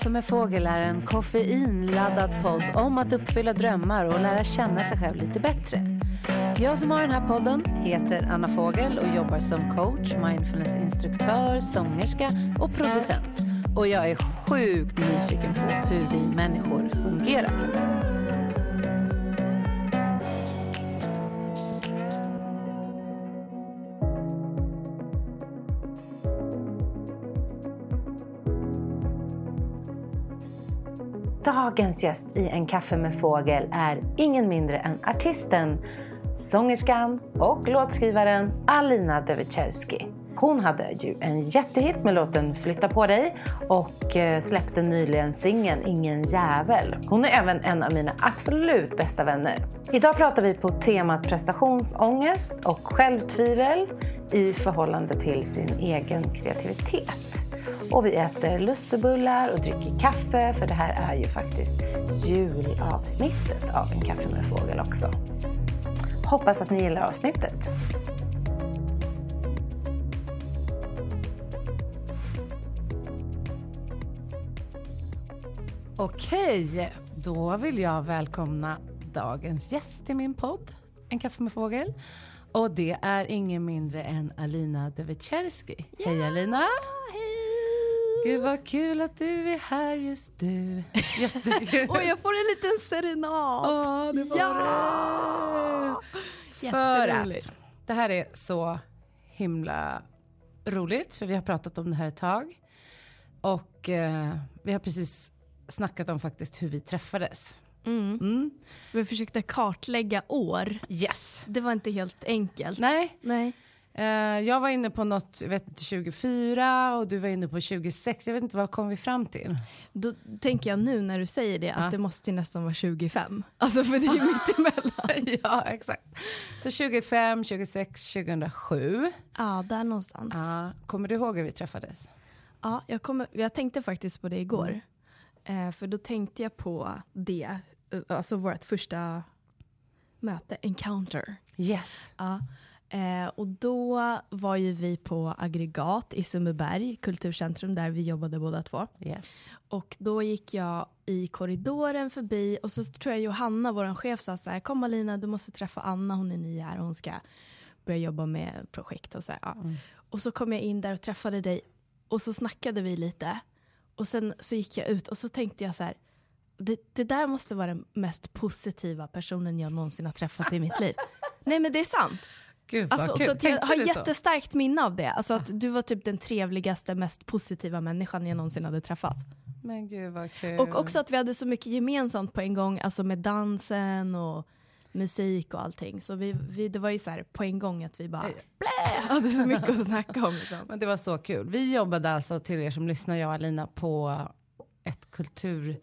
kaffe med fågel är en koffeinladdad podd om att uppfylla drömmar och lära känna sig själv lite bättre. Jag som har den här podden heter Anna Fågel och jobbar som coach, mindfulnessinstruktör, sångerska och producent. Och jag är sjukt nyfiken på hur vi människor fungerar. Dagens gäst i En kaffe med fågel är ingen mindre än artisten, sångerskan och låtskrivaren Alina Devicherski. Hon hade ju en jättehit med låten Flytta på dig och eh, släppte nyligen singeln Ingen jävel. Hon är även en av mina absolut bästa vänner. Idag pratar vi på temat prestationsångest och självtvivel i förhållande till sin egen kreativitet. Och vi äter lussebullar och dricker kaffe för det här är ju faktiskt julavsnittet av En kaffe med fågel också. Hoppas att ni gillar avsnittet. Okej, då vill jag välkomna dagens gäst i min podd En kaffe med fågel. Och det är ingen mindre än Alina Devicherski. Ja, hej Alina! Hej! Gud vad kul att du är här just du. Jättekul. och jag får en liten serenad. Åh, det var ja! det. För att det här är så himla roligt för vi har pratat om det här ett tag. Och eh, vi har precis snackat om faktiskt hur vi träffades. Mm. Mm. Vi försökte kartlägga år. Yes. Det var inte helt enkelt. Nej. Nej. Uh, jag var inne på något, jag vet inte, 24 och du var inne på 26. Jag vet inte, vad kom vi fram till? Då tänker jag nu när du säger det att det måste nästan vara 25. Alltså för det är ju mitt emellan. ja, exakt. Så 25, 26, 2007. Ja, där någonstans. Uh, kommer du ihåg hur vi träffades? Ja, jag, kommer, jag tänkte faktiskt på det igår. Mm. Uh, för då tänkte jag på det, alltså vårt första möte, encounter. Yes. Ja. Eh, och då var ju vi på Aggregat i Sundbyberg, kulturcentrum där vi jobbade båda två. Yes. Och då gick jag i korridoren förbi och så tror jag Johanna, vår chef, sa så här, kom Alina du måste träffa Anna, hon är ny här och hon ska börja jobba med projekt och så här, ja. mm. Och så kom jag in där och träffade dig och så snackade vi lite. Och sen så gick jag ut och så tänkte jag så här, det, det där måste vara den mest positiva personen jag någonsin har träffat i mitt liv. Nej men det är sant. Gud, alltså. Så jag har jättestarkt minne av det. Alltså att du var typ den trevligaste, mest positiva människan jag någonsin hade träffat. Men gud vad kul. Och också att vi hade så mycket gemensamt på en gång, alltså med dansen och musik och allting. Så vi, vi, det var ju så här på en gång att vi bara blä, hade så mycket att snacka om. Liksom. Men det var så kul. Vi jobbade alltså till er som lyssnar, jag och Alina, på ett kultur,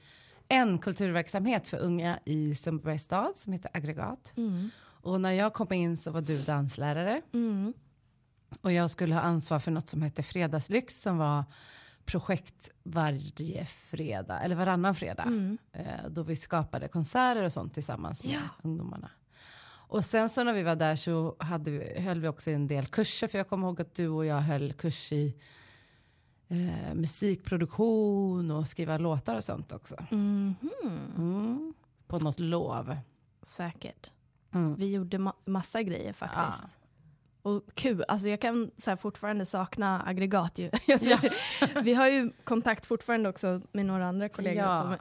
en kulturverksamhet för unga i Sundbybergs stad som heter Aggregat. Mm. Och när jag kom in så var du danslärare. Mm. Och jag skulle ha ansvar för något som hette Fredagslyx som var projekt varje fredag, eller varannan fredag. Mm. Eh, då vi skapade konserter och sånt tillsammans med ja. ungdomarna. Och sen så när vi var där så hade vi, höll vi också en del kurser. För jag kommer ihåg att du och jag höll kurs i eh, musikproduktion och skriva låtar och sånt också. Mm. Mm. På något lov. Säkert. Mm. Vi gjorde ma massa grejer faktiskt. Ja. Och kul, alltså jag kan så fortfarande sakna aggregat ju. ja. Vi har ju kontakt fortfarande också med några andra kollegor. Ja. Som,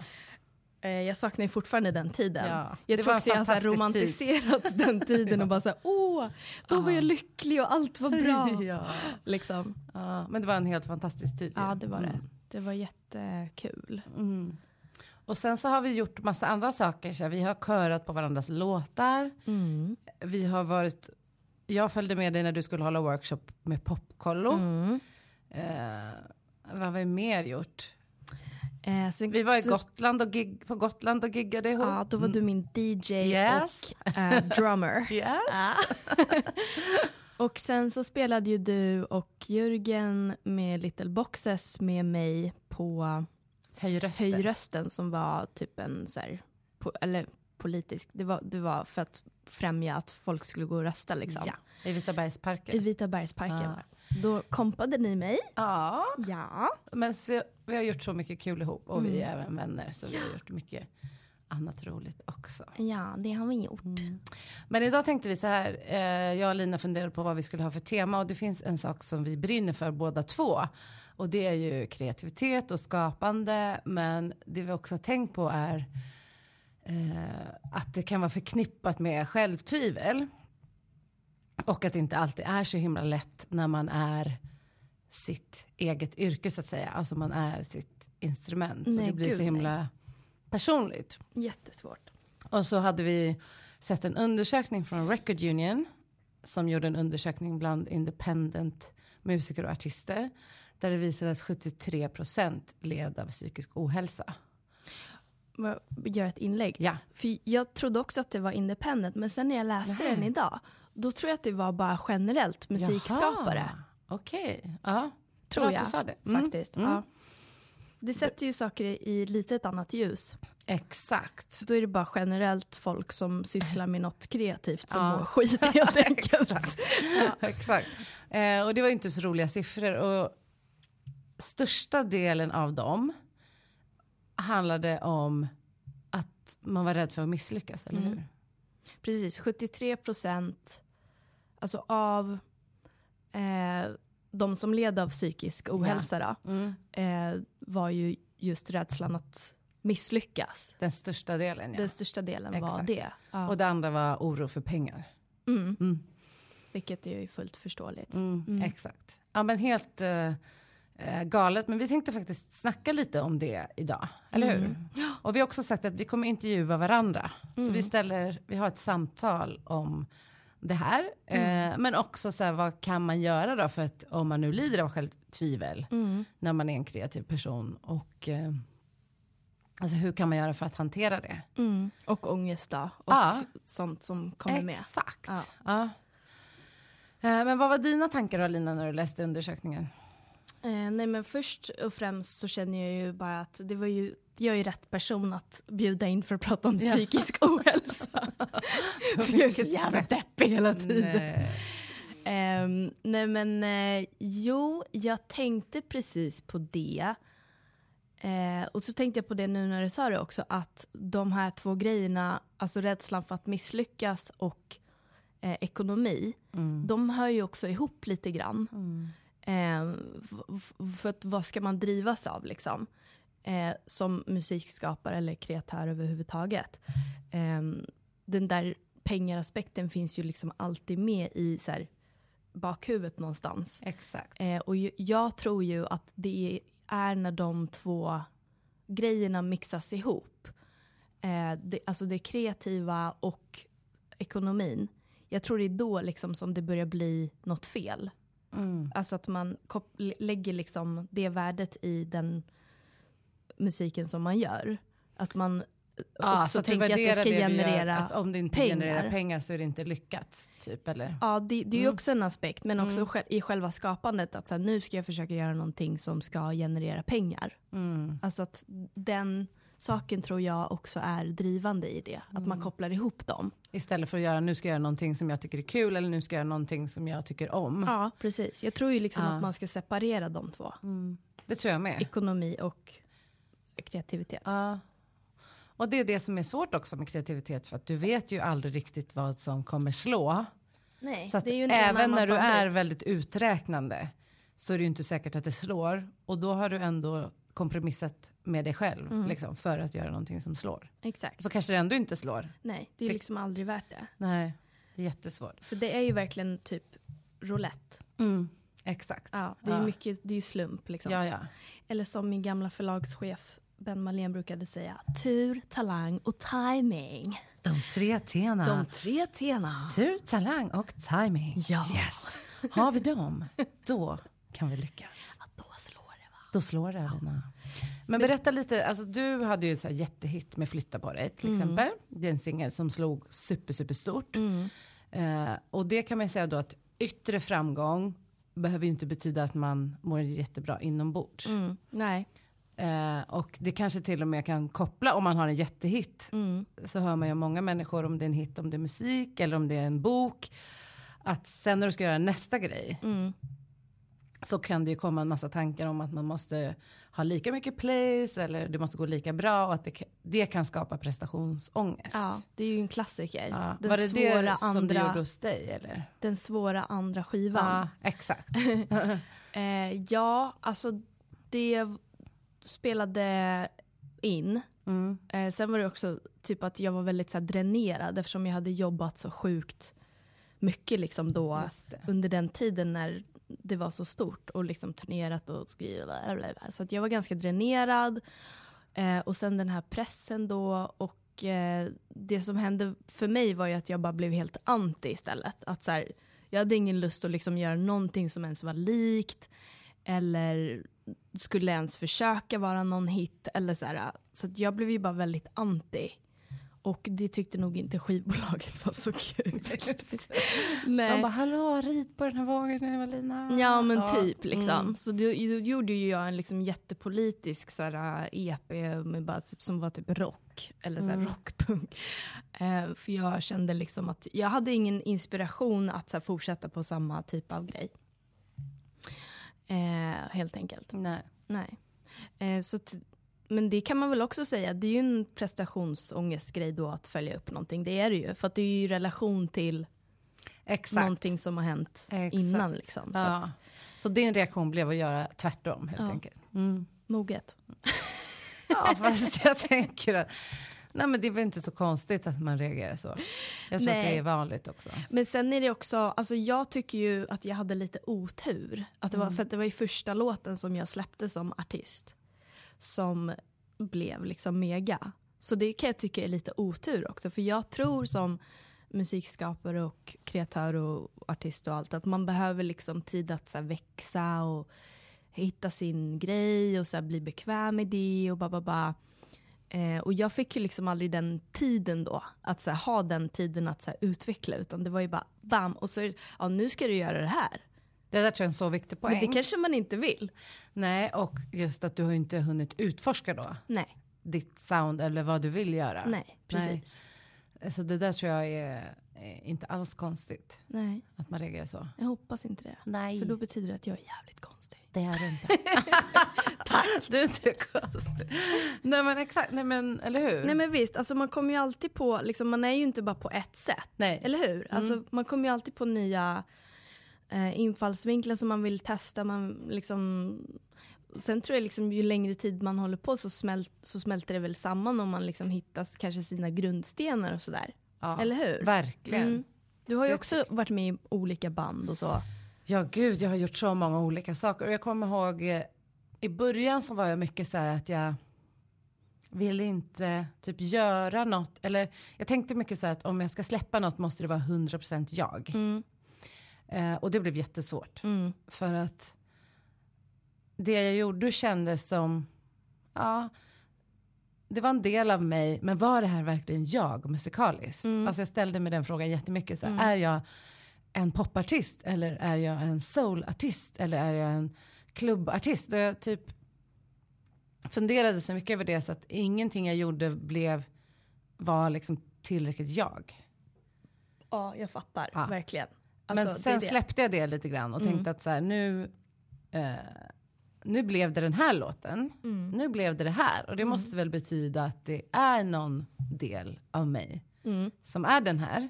eh, jag saknar ju fortfarande den tiden. Ja. Jag tror också jag har romantiserat tid. den tiden och bara såhär, åh, då var jag lycklig och allt var bra. ja. liksom. Men det var en helt fantastisk tid. Ja, det var det. Mm. Det var jättekul. Mm. Och sen så har vi gjort massa andra saker. Så vi har körat på varandras låtar. Mm. Vi har varit, jag följde med dig när du skulle hålla workshop med Popkollo. Mm. Eh, vad har vi mer gjort? Eh, så, vi var i så, Gotland och gig, på Gotland och giggade ihop. Ja, då var du min DJ yes. och äh, drummer. yes. och sen så spelade ju du och Jörgen med Little Boxes med mig på Höj rösten. Höj rösten som var typ en så här, po eller politisk. Det var, det var för att främja att folk skulle gå och rösta liksom. Ja, i Vita bergsparken. I Vita bergsparken. Ja. Då kompade ni mig. Ja, Ja. men så, vi har gjort så mycket kul ihop och vi är Mm. även vänner så vi har gjort mycket annat roligt också. Ja, det har vi gjort. Men idag tänkte vi så här, eh, jag och Lina funderade på vad vi skulle ha för tema och det finns en sak som vi brinner för båda två. Och det är ju kreativitet och skapande men det vi också har tänkt på är eh, att det kan vara förknippat med självtvivel. Och att det inte alltid är så himla lätt när man är sitt eget yrke så att säga. Alltså man är sitt instrument. och Nej, det blir så gud, himla personligt. Jättesvårt. Och så hade vi sett en undersökning från Record Union som gjorde en undersökning bland independent musiker och artister där det visade att 73 procent led av psykisk ohälsa. Gör ett inlägg. Ja, För jag trodde också att det var independent, men sen när jag läste Nej. den idag, då tror jag att det var bara generellt musikskapare. Okej, ja. Tror Bra att jag, du sa det. Mm. Faktiskt. Mm. Ja. Det sätter ju saker i lite ett annat ljus. Exakt. Då är det bara generellt folk som sysslar med något kreativt som Ja. mår skit helt enkelt. Exakt. Exakt. Eh, och det var ju inte så roliga siffror. Och största delen av dem handlade om att man var rädd för att misslyckas, eller Mm. hur? Precis, 73 procent alltså av eh, de som led av psykisk ohälsa då, Mm. eh, var ju just rädslan att misslyckas. Den största delen, ja. Den största delen var Exakt. det. Ja. Och det andra var oro för pengar. Mm. Mm. Vilket är ju fullt förståeligt. Mm. Exakt. Ja, men helt eh, eh, galet. Men vi tänkte faktiskt snacka lite om det idag, eller hur? Och vi har också sagt att vi kommer intervjua varandra. Så vi ställer, vi har ett samtal om det här. Eh, men också så här, vad kan man göra då för att om man nu lider av självtvivel när man är en kreativ person och eh, alltså hur kan man göra för att hantera det? Mm. Och ångest då. Och Ja. sånt som kommer med. Exakt. Ja. Ja. Eh, Men vad var dina tankar då Lina när du läste undersökningen? Eh, nej men först och främst så känner jag ju bara att det var ju jag är ju rätt person att bjuda in för att prata om Ja. psykisk ohälsa. för jag är så jävla deppig hela tiden. Nej. Ehm, nej men eh, jo, jag tänkte precis på det. Eh, och så tänkte jag på det nu när du sa det också, att de här två grejerna, alltså rädslan för att misslyckas och eh, ekonomi, de hör ju också ihop lite grann. Eh, för att vad ska man drivas av liksom? Eh, som musikskapare eller kreatör överhuvudtaget. Eh, den där pengaraspekten finns ju liksom alltid med i så här, bakhuvudet någonstans. Exakt. Eh, och ju, jag tror ju att det är när de två grejerna mixas ihop. Eh, det, alltså det kreativa och ekonomin. Jag tror det är då liksom som det börjar bli något fel. Mm. Alltså att man lägger liksom det värdet i den musiken som man gör. Att man Ja, också tänker att det ska det du gör, generera att om det inte pengar. genererar pengar så är det inte lyckat, typ eller? Ja, det, det är ju Mm. också en aspekt, men också Mm. i själva skapandet att så här, nu ska jag försöka göra någonting som ska generera pengar. Mm. Alltså att den saken tror jag också är drivande i det, att Mm. man kopplar ihop dem. Istället för att göra, nu ska jag göra någonting som jag tycker är kul eller nu ska jag göra någonting som jag tycker om. Ja, precis. Jag tror ju liksom Ja. att man ska separera de två, Mm. Det tror jag med. ekonomi och kreativitet. Ja. Och det är det som är svårt också med kreativitet för att du vet ju aldrig riktigt vad som kommer slå. Nej, Så att även när du är väldigt uträknande så är det ju inte säkert att det slår och då har du ändå kompromissat med dig själv Mm. liksom, för att göra någonting som slår. Exakt. Så kanske det ändå inte slår. Nej, det är Det- liksom aldrig värt det. Nej, det är jättesvårt. För det är ju verkligen typ roulette. Exakt. Ja, det är Ja. ju mycket, det är ju slump liksom. Ja, ja. Eller som min gamla förlagschef Ben Malén brukade säga, tur, talang och timing. De tre tena. De tre tena. Tur, talang och timing. Ja. Yes. Har vi dem, då kan vi lyckas. Ja, då slår det va? Då slår det Alina. Men berätta lite, alltså du hade ju så här jättehit med Flytta på dig till exempel. Det är en singel som slog super, super stort. Eh, och det kan man ju säga då att yttre framgång behöver ju inte betyda att man mår jättebra inombords. Mm. Nej. Eh, och det kanske till och med kan koppla, om man har en jättehit, Mm. så hör man ju många människor, om det är en hit, om det är musik eller om det är en bok, att sen när du ska göra nästa grej Mm. Så kan det ju komma en massa tankar om att man måste ha lika mycket plays eller det måste gå lika bra och att det, det kan skapa prestationsångest. Ja, det är ju en klassiker. Ja. Den, Var det svåra det som du gjorde hos dig eller? den svåra andra skivan. Ja, exakt. Eh, ja, alltså det spelade in. Mm. Eh, sen var det också typ att jag var väldigt så här, dränerad eftersom jag hade jobbat så sjukt mycket liksom då under den tiden när det var så stort och liksom turnerat och skrivit. Så att jag var ganska dränerad. Eh, och sen den här pressen då och eh, det som hände för mig var ju att jag bara blev helt anti istället. Att så här, jag hade ingen lust att liksom göra någonting som ens var likt eller skulle ens försöka vara någon hit. Eller så här, så att jag blev ju bara väldigt anti. Och det tyckte nog inte skivbolaget var så kul. Nej. De bara, hallå, rid på den här vågen Evelina. Ja men typ liksom. Mm. Så då, då gjorde ju jag en liksom jättepolitisk så här, EP med bara, typ, som var typ rock. Eller så här, Mm. rockpunk. Eh, för jag kände liksom att jag hade ingen inspiration att så här, fortsätta på samma typ av grej. Eh, helt enkelt. Nej. Nej. Eh, så men det kan man väl också säga, det är ju en prestationsångestgrej då att följa upp någonting. Det är det ju. För att det är ju i relation till Exakt. någonting som har hänt Exakt. innan. Liksom. Så Ja. att, Så din reaktion blev att göra tvärtom helt Ja. enkelt? Mm. moget. Ja, fast jag tänker att nej, men det är väl inte så konstigt att man reagerar så. Jag tror att Nej. det är vanligt också. Men sen är det också, alltså jag tycker ju att jag hade lite otur. Att det var, För att det var ju första låten som jag släppte som artist. Som blev liksom mega. Så det kan jag tycka är lite otur också. För jag tror som musikskapare och kreatör och artist och allt att man behöver liksom tid att så här, växa och hitta sin grej och så här, bli bekväm i det och ba, ba, ba. Eh, och jag fick ju liksom aldrig den tiden då, att så här, ha den tiden att så här, utveckla utan det var ju bara bam och så är det, ja nu ska du göra det här. Det där tror jag är en så viktig poäng. Men det kanske man inte vill. Nej, och just att du har inte hunnit utforska då Nej, ditt sound eller vad du vill göra. nej precis. Så det där tror jag är, inte alls konstigt Nej. att man reagerar så. jag hoppas inte det. Nej, För då betyder det att jag är jävligt konstig. det är du inte. Tack. Du är inte konstig. Nej men exakt, nej men eller hur? Nej men visst, alltså man kommer ju alltid på, liksom, man är ju inte bara på ett sätt. Nej. Eller hur? Alltså, man kommer ju alltid på nya eh, infallsvinklar som man vill testa. Man liksom, sen tror jag liksom, ju längre tid man håller på så, smält, så smälter det väl samman om man liksom hittar kanske sina grundstenar och sådär. ja, Eller hur? Verkligen. Mm. Du har ju också varit med i olika band och så. Ja gud, jag har gjort så många olika saker. Och jag kommer ihåg eh, i början så var jag mycket så här att jag ville inte typ göra något. Eller jag tänkte mycket så här att om jag ska släppa något måste det vara 100% jag. Mm. Eh, och det blev jättesvårt. Mm. För att det jag gjorde kändes som, ja, det var en del av mig, men var det här verkligen jag musikaliskt? Mm. Alltså jag ställde mig den frågan jättemycket. Så här, Är jag en popartist eller är jag en soulartist eller är jag en klubbartist? Och jag typ funderade så mycket över det så att ingenting jag gjorde blev, var liksom tillräckligt jag. Ja, jag fattar. Ja. Verkligen. Men Alltså, det sen är det. släppte jag det lite grann och Mm. tänkte att så här, nu, eh, nu blev det den här låten. Mm. Nu blev det det här. Och det måste väl betyda att det är någon del av mig Mm. som är den här.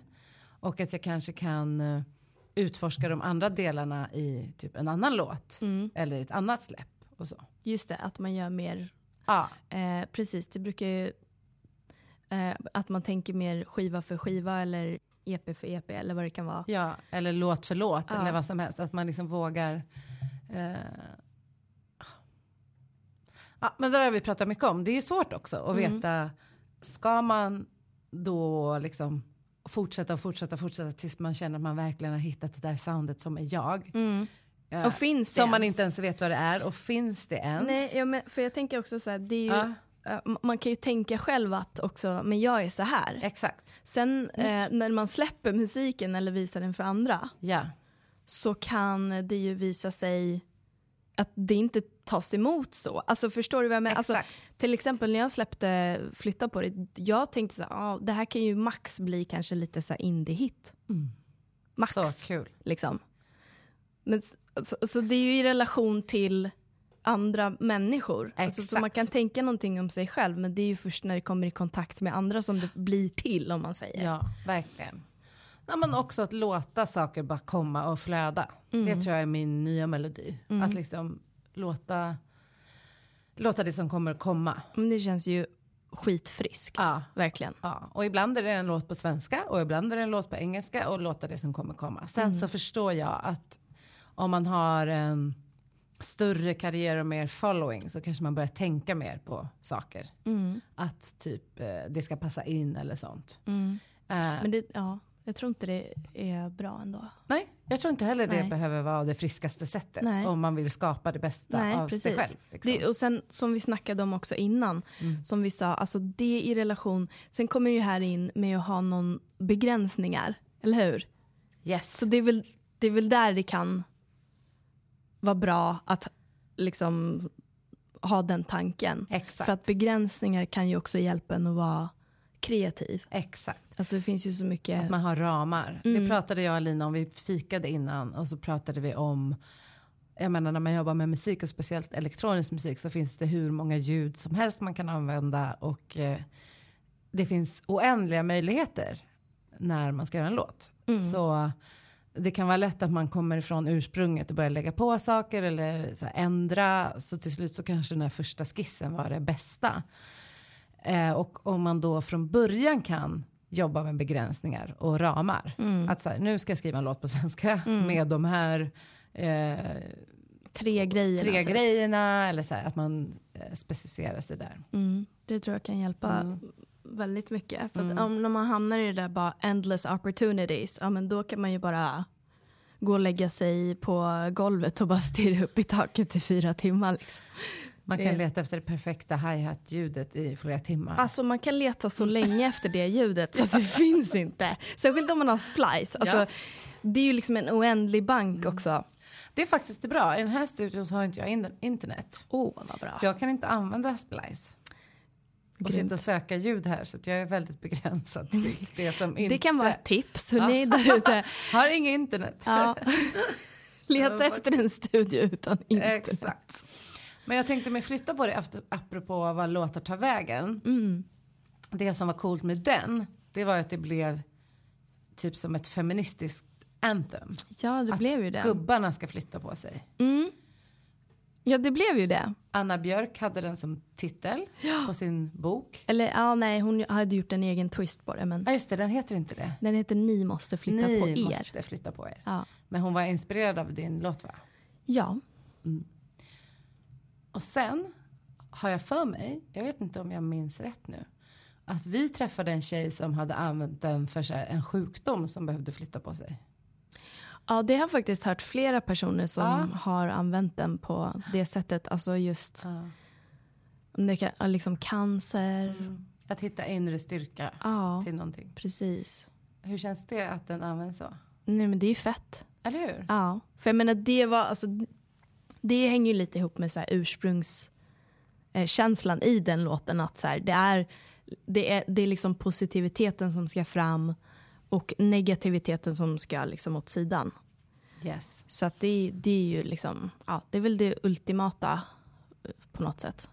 Och att jag kanske kan eh, utforska de andra delarna i typ en annan låt. Mm. Eller ett annat släpp och så. Just det, att man gör mer Ja, Eh, precis, det brukar ju... Eh, att man tänker mer skiva för skiva eller EP för EP eller vad det kan vara. ja, eller låt för låt Ja. eller vad som helst. Att man liksom vågar. Eh, ja, men det där har vi pratat mycket om. Det är ju svårt också att Mm. veta. Ska man då liksom fortsätta och fortsätta och fortsätta tills man känner att man verkligen har hittat det där soundet som är jag. Eh, Och finns det som man ens? inte ens vet vad det är och finns det ens? Nej, ja, men, för jag tänker också så här, det är ju, Ja. Eh, man kan ju tänka själv att också, men jag är så här. Exakt. Sen eh, när man släpper musiken eller visar den för andra Ja. så kan det ju visa sig att det inte tas emot så. Alltså förstår du vad jag menar? Alltså, till exempel när jag släppte Flytta på det, jag tänkte så här, ah, det här kan ju max bli kanske lite så indie-hit. Max. Mm. Så kul. Liksom. Men, så, så det är ju i relation till andra människor. Alltså, så man kan tänka någonting om sig själv men det är ju först när det kommer i kontakt med andra som det blir till om man säger. Ja, verkligen. Nej, men också att låta saker bara komma och flöda. Mm. Det tror jag är min nya melodi. Att liksom låta, låta det som kommer komma. Men det känns ju skitfriskt. Ja. Verkligen. Ja, och ibland är det en låt på svenska och ibland är det en låt på engelska och låta det som kommer komma. Sen Mm. så förstår jag att om man har en större karriär och mer following så kanske man börjar tänka mer på saker. Mm. Att typ eh, det ska passa in eller sånt. Mm. Eh, Men det, ja, jag tror inte det är bra ändå. nej, jag tror inte heller det Nej. behöver vara det friskaste sättet Nej. om man vill skapa det bästa Nej, av precis. sig själv. Liksom. Det, och sen som vi snackade om också innan, Mm. som vi sa, alltså det i relation, sen kommer ju här in med att ha någon begränsningar, eller hur? yes. Så det är väl, det är väl där det kan vara bra att liksom ha den tanken. Exakt. För att begränsningar kan ju också hjälpa en att vara kreativ. Exakt. Alltså det finns ju så mycket. Att man har ramar. Mm. Det pratade jag och Lina om, vi fikade innan och så pratade vi om jag menar när man jobbar med musik och speciellt elektronisk musik så finns det hur många ljud som helst man kan använda och eh, det finns oändliga möjligheter när man ska göra en låt. Mm. Så det kan vara lätt att man kommer ifrån ursprunget och börjar lägga på saker eller så ändra. Så till slut så kanske den här första skissen var det bästa. Eh, och om man då från början kan jobba med begränsningar och ramar. Mm. Att så här, nu ska jag skriva en låt på svenska med de här eh, tre grejer. tre alltså. grejerna. Eller så här, att man eh, specificerar sig där. Mm. Det tror jag kan hjälpa Mm. Väldigt mycket. För att om, när man hamnar i det där bara endless opportunities, ja men då kan man ju bara gå och lägga sig på golvet och bara stirra upp i taket i fyra timmar. Liksom. Man kan Det- leta efter det perfekta hi-hat-ljudet i flera timmar. Alltså man kan leta så länge efter det ljudet så att det finns inte. Särskilt om man har splice. Alltså, Ja. Det är ju liksom en oändlig bank också. Det är faktiskt bra. I den här studion så har inte jag in- internet. Åh oh, vad bra. Så jag kan inte använda Splice. Och Grymt. sitta och söka ljud här så att jag är väldigt begränsad till det som inte Det kan vara ett tips hörni där ute. har inget internet. Ja. Leta efter en studio utan internet. Exakt. Men jag tänkte mig flytta på det efter, apropå vad låtar tar vägen. Mm. Det som var coolt med den, det var att det blev typ som ett feministiskt anthem. Ja det att blev ju det. gubbarna ska flytta på sig. Mm. Ja det blev ju det. Anna Björk hade den som titel på sin bok. Eller ja nej hon hade gjort en egen twist på det men Ja just det, den heter inte det. den heter Ni måste flytta Ni på er. måste flytta på er. Ja. Men hon var inspirerad av din låt va? ja. Och sen har jag för mig, jag vet inte om jag minns rätt nu, att vi träffade en tjej som hade använt den för här, en sjukdom som behövde flytta på sig. Ja, det har jag faktiskt hört flera personer som Ja. har använt den på det sättet. Alltså just om det kan, ja, liksom cancer. Mm. Att hitta inre styrka Ja, till någonting. precis. Hur känns det att den används så? Nej men det är ju fett. Eller hur? Ja, för jag menar det var, alltså det hänger ju lite ihop med så ursprungskänslan känslan i den låten att så här, det är det är, det är liksom positiviteten som ska fram och negativiteten som ska liksom åt sidan. Yes. Så att det, det är ju liksom, ja det är väl det ultimata eh, på något sätt.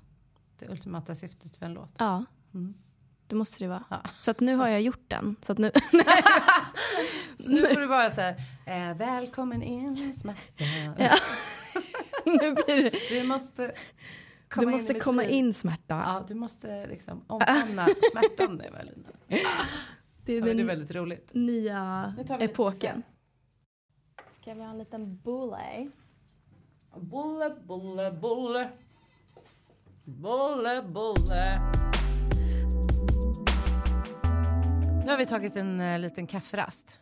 Det ultimata syftet för en låt. Ja, Mm. det måste det vara. Ja. Så att nu har jag gjort den. Så att nu, Så nu får du vara så här, eh, välkommen in smärta. nu blir det, Du måste komma du in måste mitt komma in smärta. Ja, du måste liksom omfamna smärtan nu Evelina. det är Ja, men det är den väldigt roligt. nya epoken. Ska vi ha en liten bulle? Bulle, bulle, bulle. Bulle, bulle. Nu har vi tagit en uh, liten kafferast.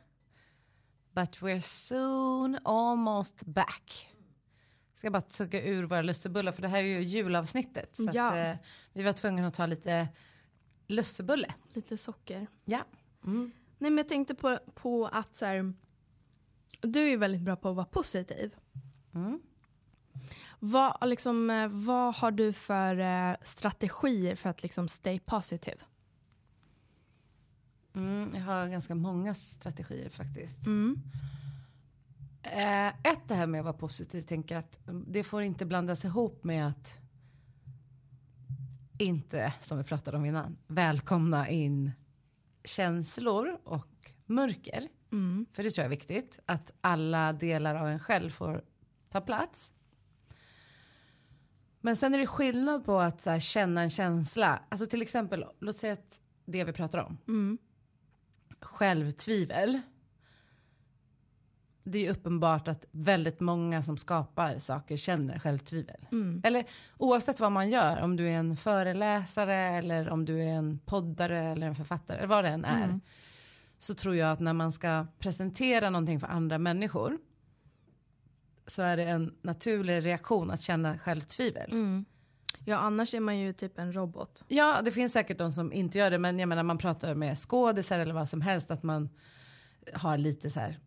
But we're soon almost back. Ska bara tugga ur våra lussebullar för det här är ju julavsnittet. Så Ja. att, eh, vi var tvungna att ta lite lussebulle. Lite socker. Ja. Nej men jag tänkte på, på att så här, du är ju väldigt bra på att vara positiv. Mm. Vad, liksom, eh, vad har du för eh, strategier för att liksom stay positive? Mm, jag har ganska många strategier faktiskt. Mm. Eh, ett det här med att vara positiv, tänker att det får inte blandas ihop med att inte, som vi pratade om innan, välkomna in känslor och mörker. Mm. För det tror jag är viktigt, att alla delar av en själv får ta plats. Men sen är det skillnad på att här, känna en känsla. Alltså till exempel, låt säga att det vi pratar om. Mm. Självtvivel. Det är ju uppenbart att väldigt många som skapar saker känner självtvivel. Mm. Eller oavsett vad man gör, om du är en föreläsare eller om du är en poddare eller en författare, eller vad det än är. Mm. Så tror jag att när man ska presentera någonting för andra människor så är det en naturlig reaktion att känna självtvivel. Mm. Ja, annars är man ju typ en robot. Ja, det finns säkert de som inte gör det, men jag menar man pratar med skådisar eller vad som helst att man har lite så här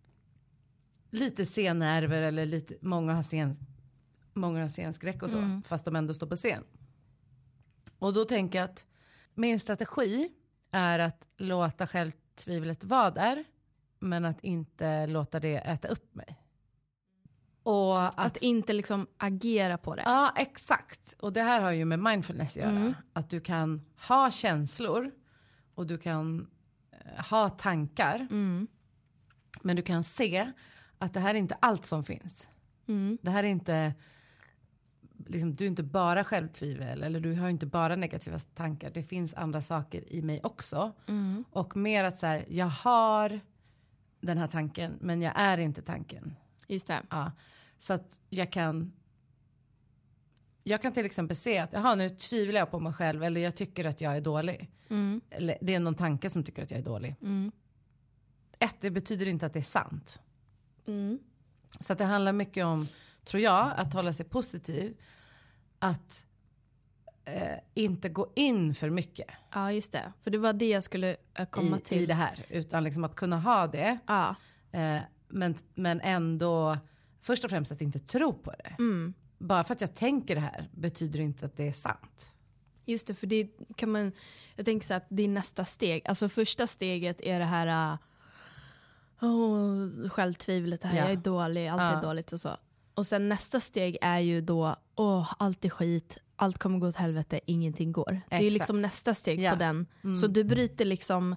lite scennerver eller lite, många har scen, många har scenskräck och så, Mm. fast de ändå står på scen. Och då tänker jag att min strategi är att låta självtvivlet vara där, men att inte låta det äta upp mig. Och att, Att inte liksom agera på det. Ja, exakt. Och det här har ju med mindfulness att göra. Mm. Att du kan ha känslor och du kan eh, ha tankar. Mm. Men du kan se att det här är inte allt som finns. Mm. Det här är inte, liksom, du är inte bara självtvivel eller du har inte bara negativa tankar. Det finns andra saker i mig också. Mm. Och mer att så här, jag har den här tanken men jag är inte tanken. Just det. Ja, så att jag kan. Jag kan till exempel se att jaha, nu tvivlar jag på mig själv eller jag tycker att jag är dålig. Mm. Eller det är någon tanke som tycker att jag är dålig. Mm. Ett, det betyder inte att det är sant. Mm. Så det handlar mycket om, tror jag, att hålla sig positiv. Att eh, inte gå in för mycket Ja, just det. För det var det jag skulle eh, komma i, till. i det här. Utan liksom att kunna ha det. Ja. Eh, men, men ändå först och främst att inte tro på det. Mm. Bara för att jag tänker det här betyder inte att det är sant. Just det, för det kan man, jag tänker så att det är nästa steg. Alltså första steget är det här uh, oh, självtvivlet, här, Ja. jag är dålig, allt Ja. är dåligt och så. Och sen nästa steg är ju då, åh, allt är skit, allt kommer gå åt helvete, ingenting går. Det är Exakt. liksom nästa steg Ja. på den. Mm. Så du bryter liksom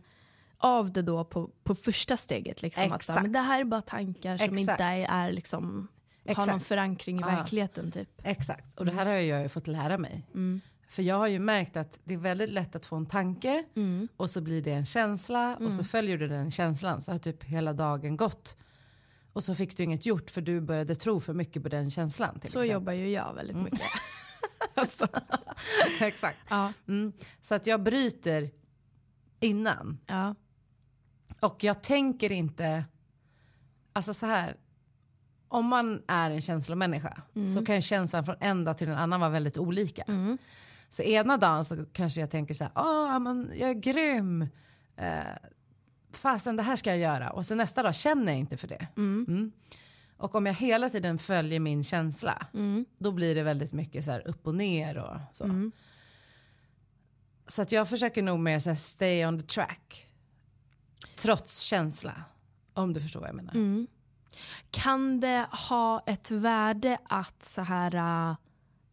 av det då på, på första steget. Liksom, att, så Exakt. men det här är bara tankar som Exakt. inte är, är liksom, har någon Exakt. förankring i Ja. verkligen typ. Exakt, och det här har jag ju fått lära mig. Mm. För jag har ju märkt att det är väldigt lätt att få en tanke Mm. och så blir det en känsla och så följer du den känslan så har typ hela dagen gått. Och så fick du inget gjort för du började tro för mycket på den känslan. Så exempel. jobbar ju jag väldigt Mm. mycket. Alltså. Exakt. ja. Mm. Så att jag bryter innan. Ja. Och jag tänker inte, alltså så här. Om man är en känslomänniska så kan ju känslan från en dag till en annan vara väldigt olika. Så ena dagen så kanske jag tänker så här, åh men jag är grym. Eh, fasen det här ska jag göra. Och sen nästa dag känner jag inte för det. Mm. Mm. Och om jag hela tiden följer min känsla, Mm. då blir det väldigt mycket så här upp och ner och så. Mm. Så att jag försöker nog mer så stay on the track. Trots känsla. Om du förstår vad jag menar. Mm. Kan det ha ett värde att så här uh,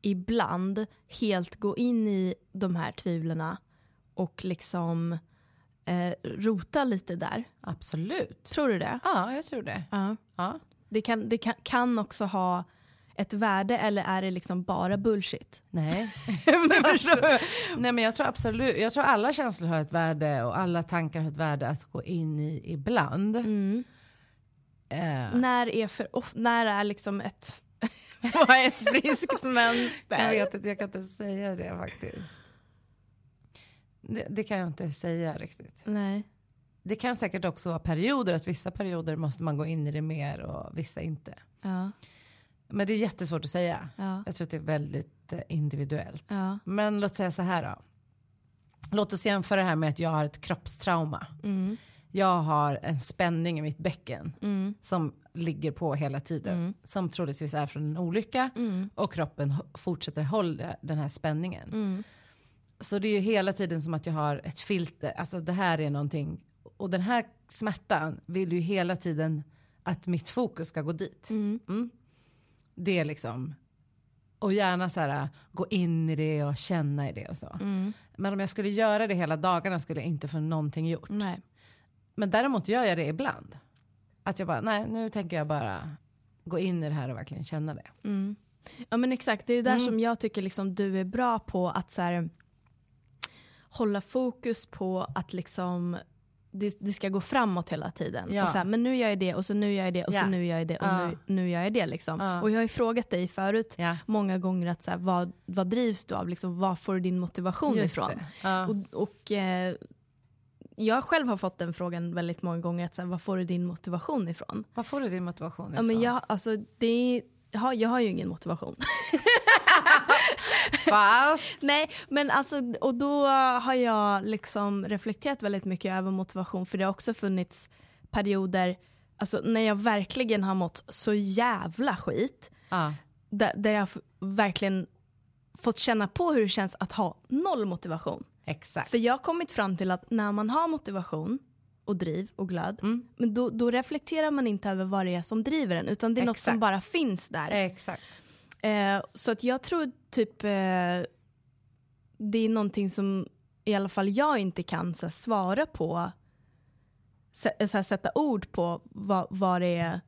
ibland helt gå in i de här tvivlarna och liksom eh, rota lite där? Absolut. Tror du det? Ja, jag tror det. Ja. Ja. Det, kan, det kan, kan också ha ett värde eller är det liksom bara bullshit? Nej. jag tror, nej men jag tror absolut, jag tror alla känslor har ett värde och alla tankar har ett värde att gå in i ibland. Mm. Eh, När är för när är liksom ett, vad är ett friskt mönster? jag vet inte, jag kan inte säga det faktiskt. Det, det kan jag inte säga riktigt. Nej. Det kan säkert också vara perioder, att vissa perioder måste man gå in i det mer och vissa inte. Ja. Men det är jättesvårt att säga. Ja. Jag tror att det är väldigt eh, individuellt. Ja. Men låt säga så här då. Låt oss jämföra det här med att jag har ett kroppstrauma. Mm. jag har en spänning i mitt bäcken Mm. som ligger på hela tiden. Som troligtvis är från en olycka Mm. och kroppen fortsätter hålla den här spänningen. Mm. Så det är ju hela tiden som att jag har ett filter, alltså det här är någonting. Och den här smärtan vill ju hela tiden att mitt fokus ska gå dit. Mm. Det är liksom, och gärna så här gå in i det och känna i det och så. Mm. Men om jag skulle göra det hela dagarna skulle jag inte få någonting gjort. Nej. Men däremot gör jag det ibland. Att jag bara, nej nu tänker jag bara gå in i det här och verkligen känna det. Mm. Ja men exakt, det är där som jag tycker liksom du är bra på att så här, hålla fokus på att liksom det, det ska gå framåt hela tiden. Ja. Och så här, men nu gör jag det och så nu gör jag det och Ja. så nu gör jag det och Ja. nu, nu gör jag det. Liksom. Och jag har ju frågat dig förut många gånger att så här, vad, vad drivs du av? Liksom, var får du din motivation Just ifrån? det. Och, och eh, jag själv har fått den frågan väldigt många gånger, att så här, var får du din motivation ifrån? Var får du din motivation ifrån? Ja, men jag, alltså, det jag, har, jag har ju ingen motivation. Fast. Nej, men alltså, och då har jag liksom reflekterat väldigt mycket över motivation, för det har också funnits perioder, alltså när jag verkligen har mått så jävla skit, Ja. där, där jag verkligen fått känna på hur det känns att ha noll motivation. Exakt. För jag har kommit fram till att när man har motivation och driv och glöd, Mm. men då, då reflekterar man inte över vad det är som driver en, utan det är något som Exakt. bara finns där. Exakt. Eh, så att jag tror typ eh, det är någonting som i alla fall jag inte kan så här, svara på, så, så här, sätta ord på vad, vad det är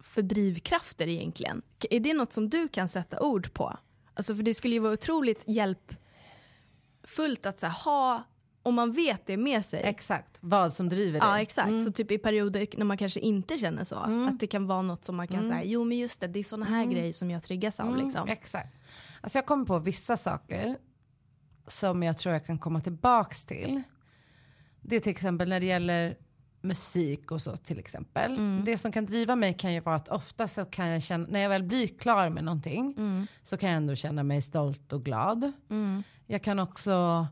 för drivkrafter egentligen. Är det något som du kan sätta ord på? Alltså för det skulle ju vara otroligt hjälpfullt att så här, ha, om man vet det med sig. Exakt. Vad som driver dig. Ja exakt, så typ i perioder när man kanske inte känner så, att det kan vara något som man kan säga, jo men just det, det är såna här grejer som jag triggas av liksom. Exakt. Alltså jag kommer på vissa saker som jag tror jag kan komma tillbaks till. Det är till exempel när det gäller musik och så till exempel. Det som kan driva mig kan ju vara att ofta så kan jag känna, när jag väl blir klar med någonting så kan jag ändå känna mig stolt och glad. Jag kan också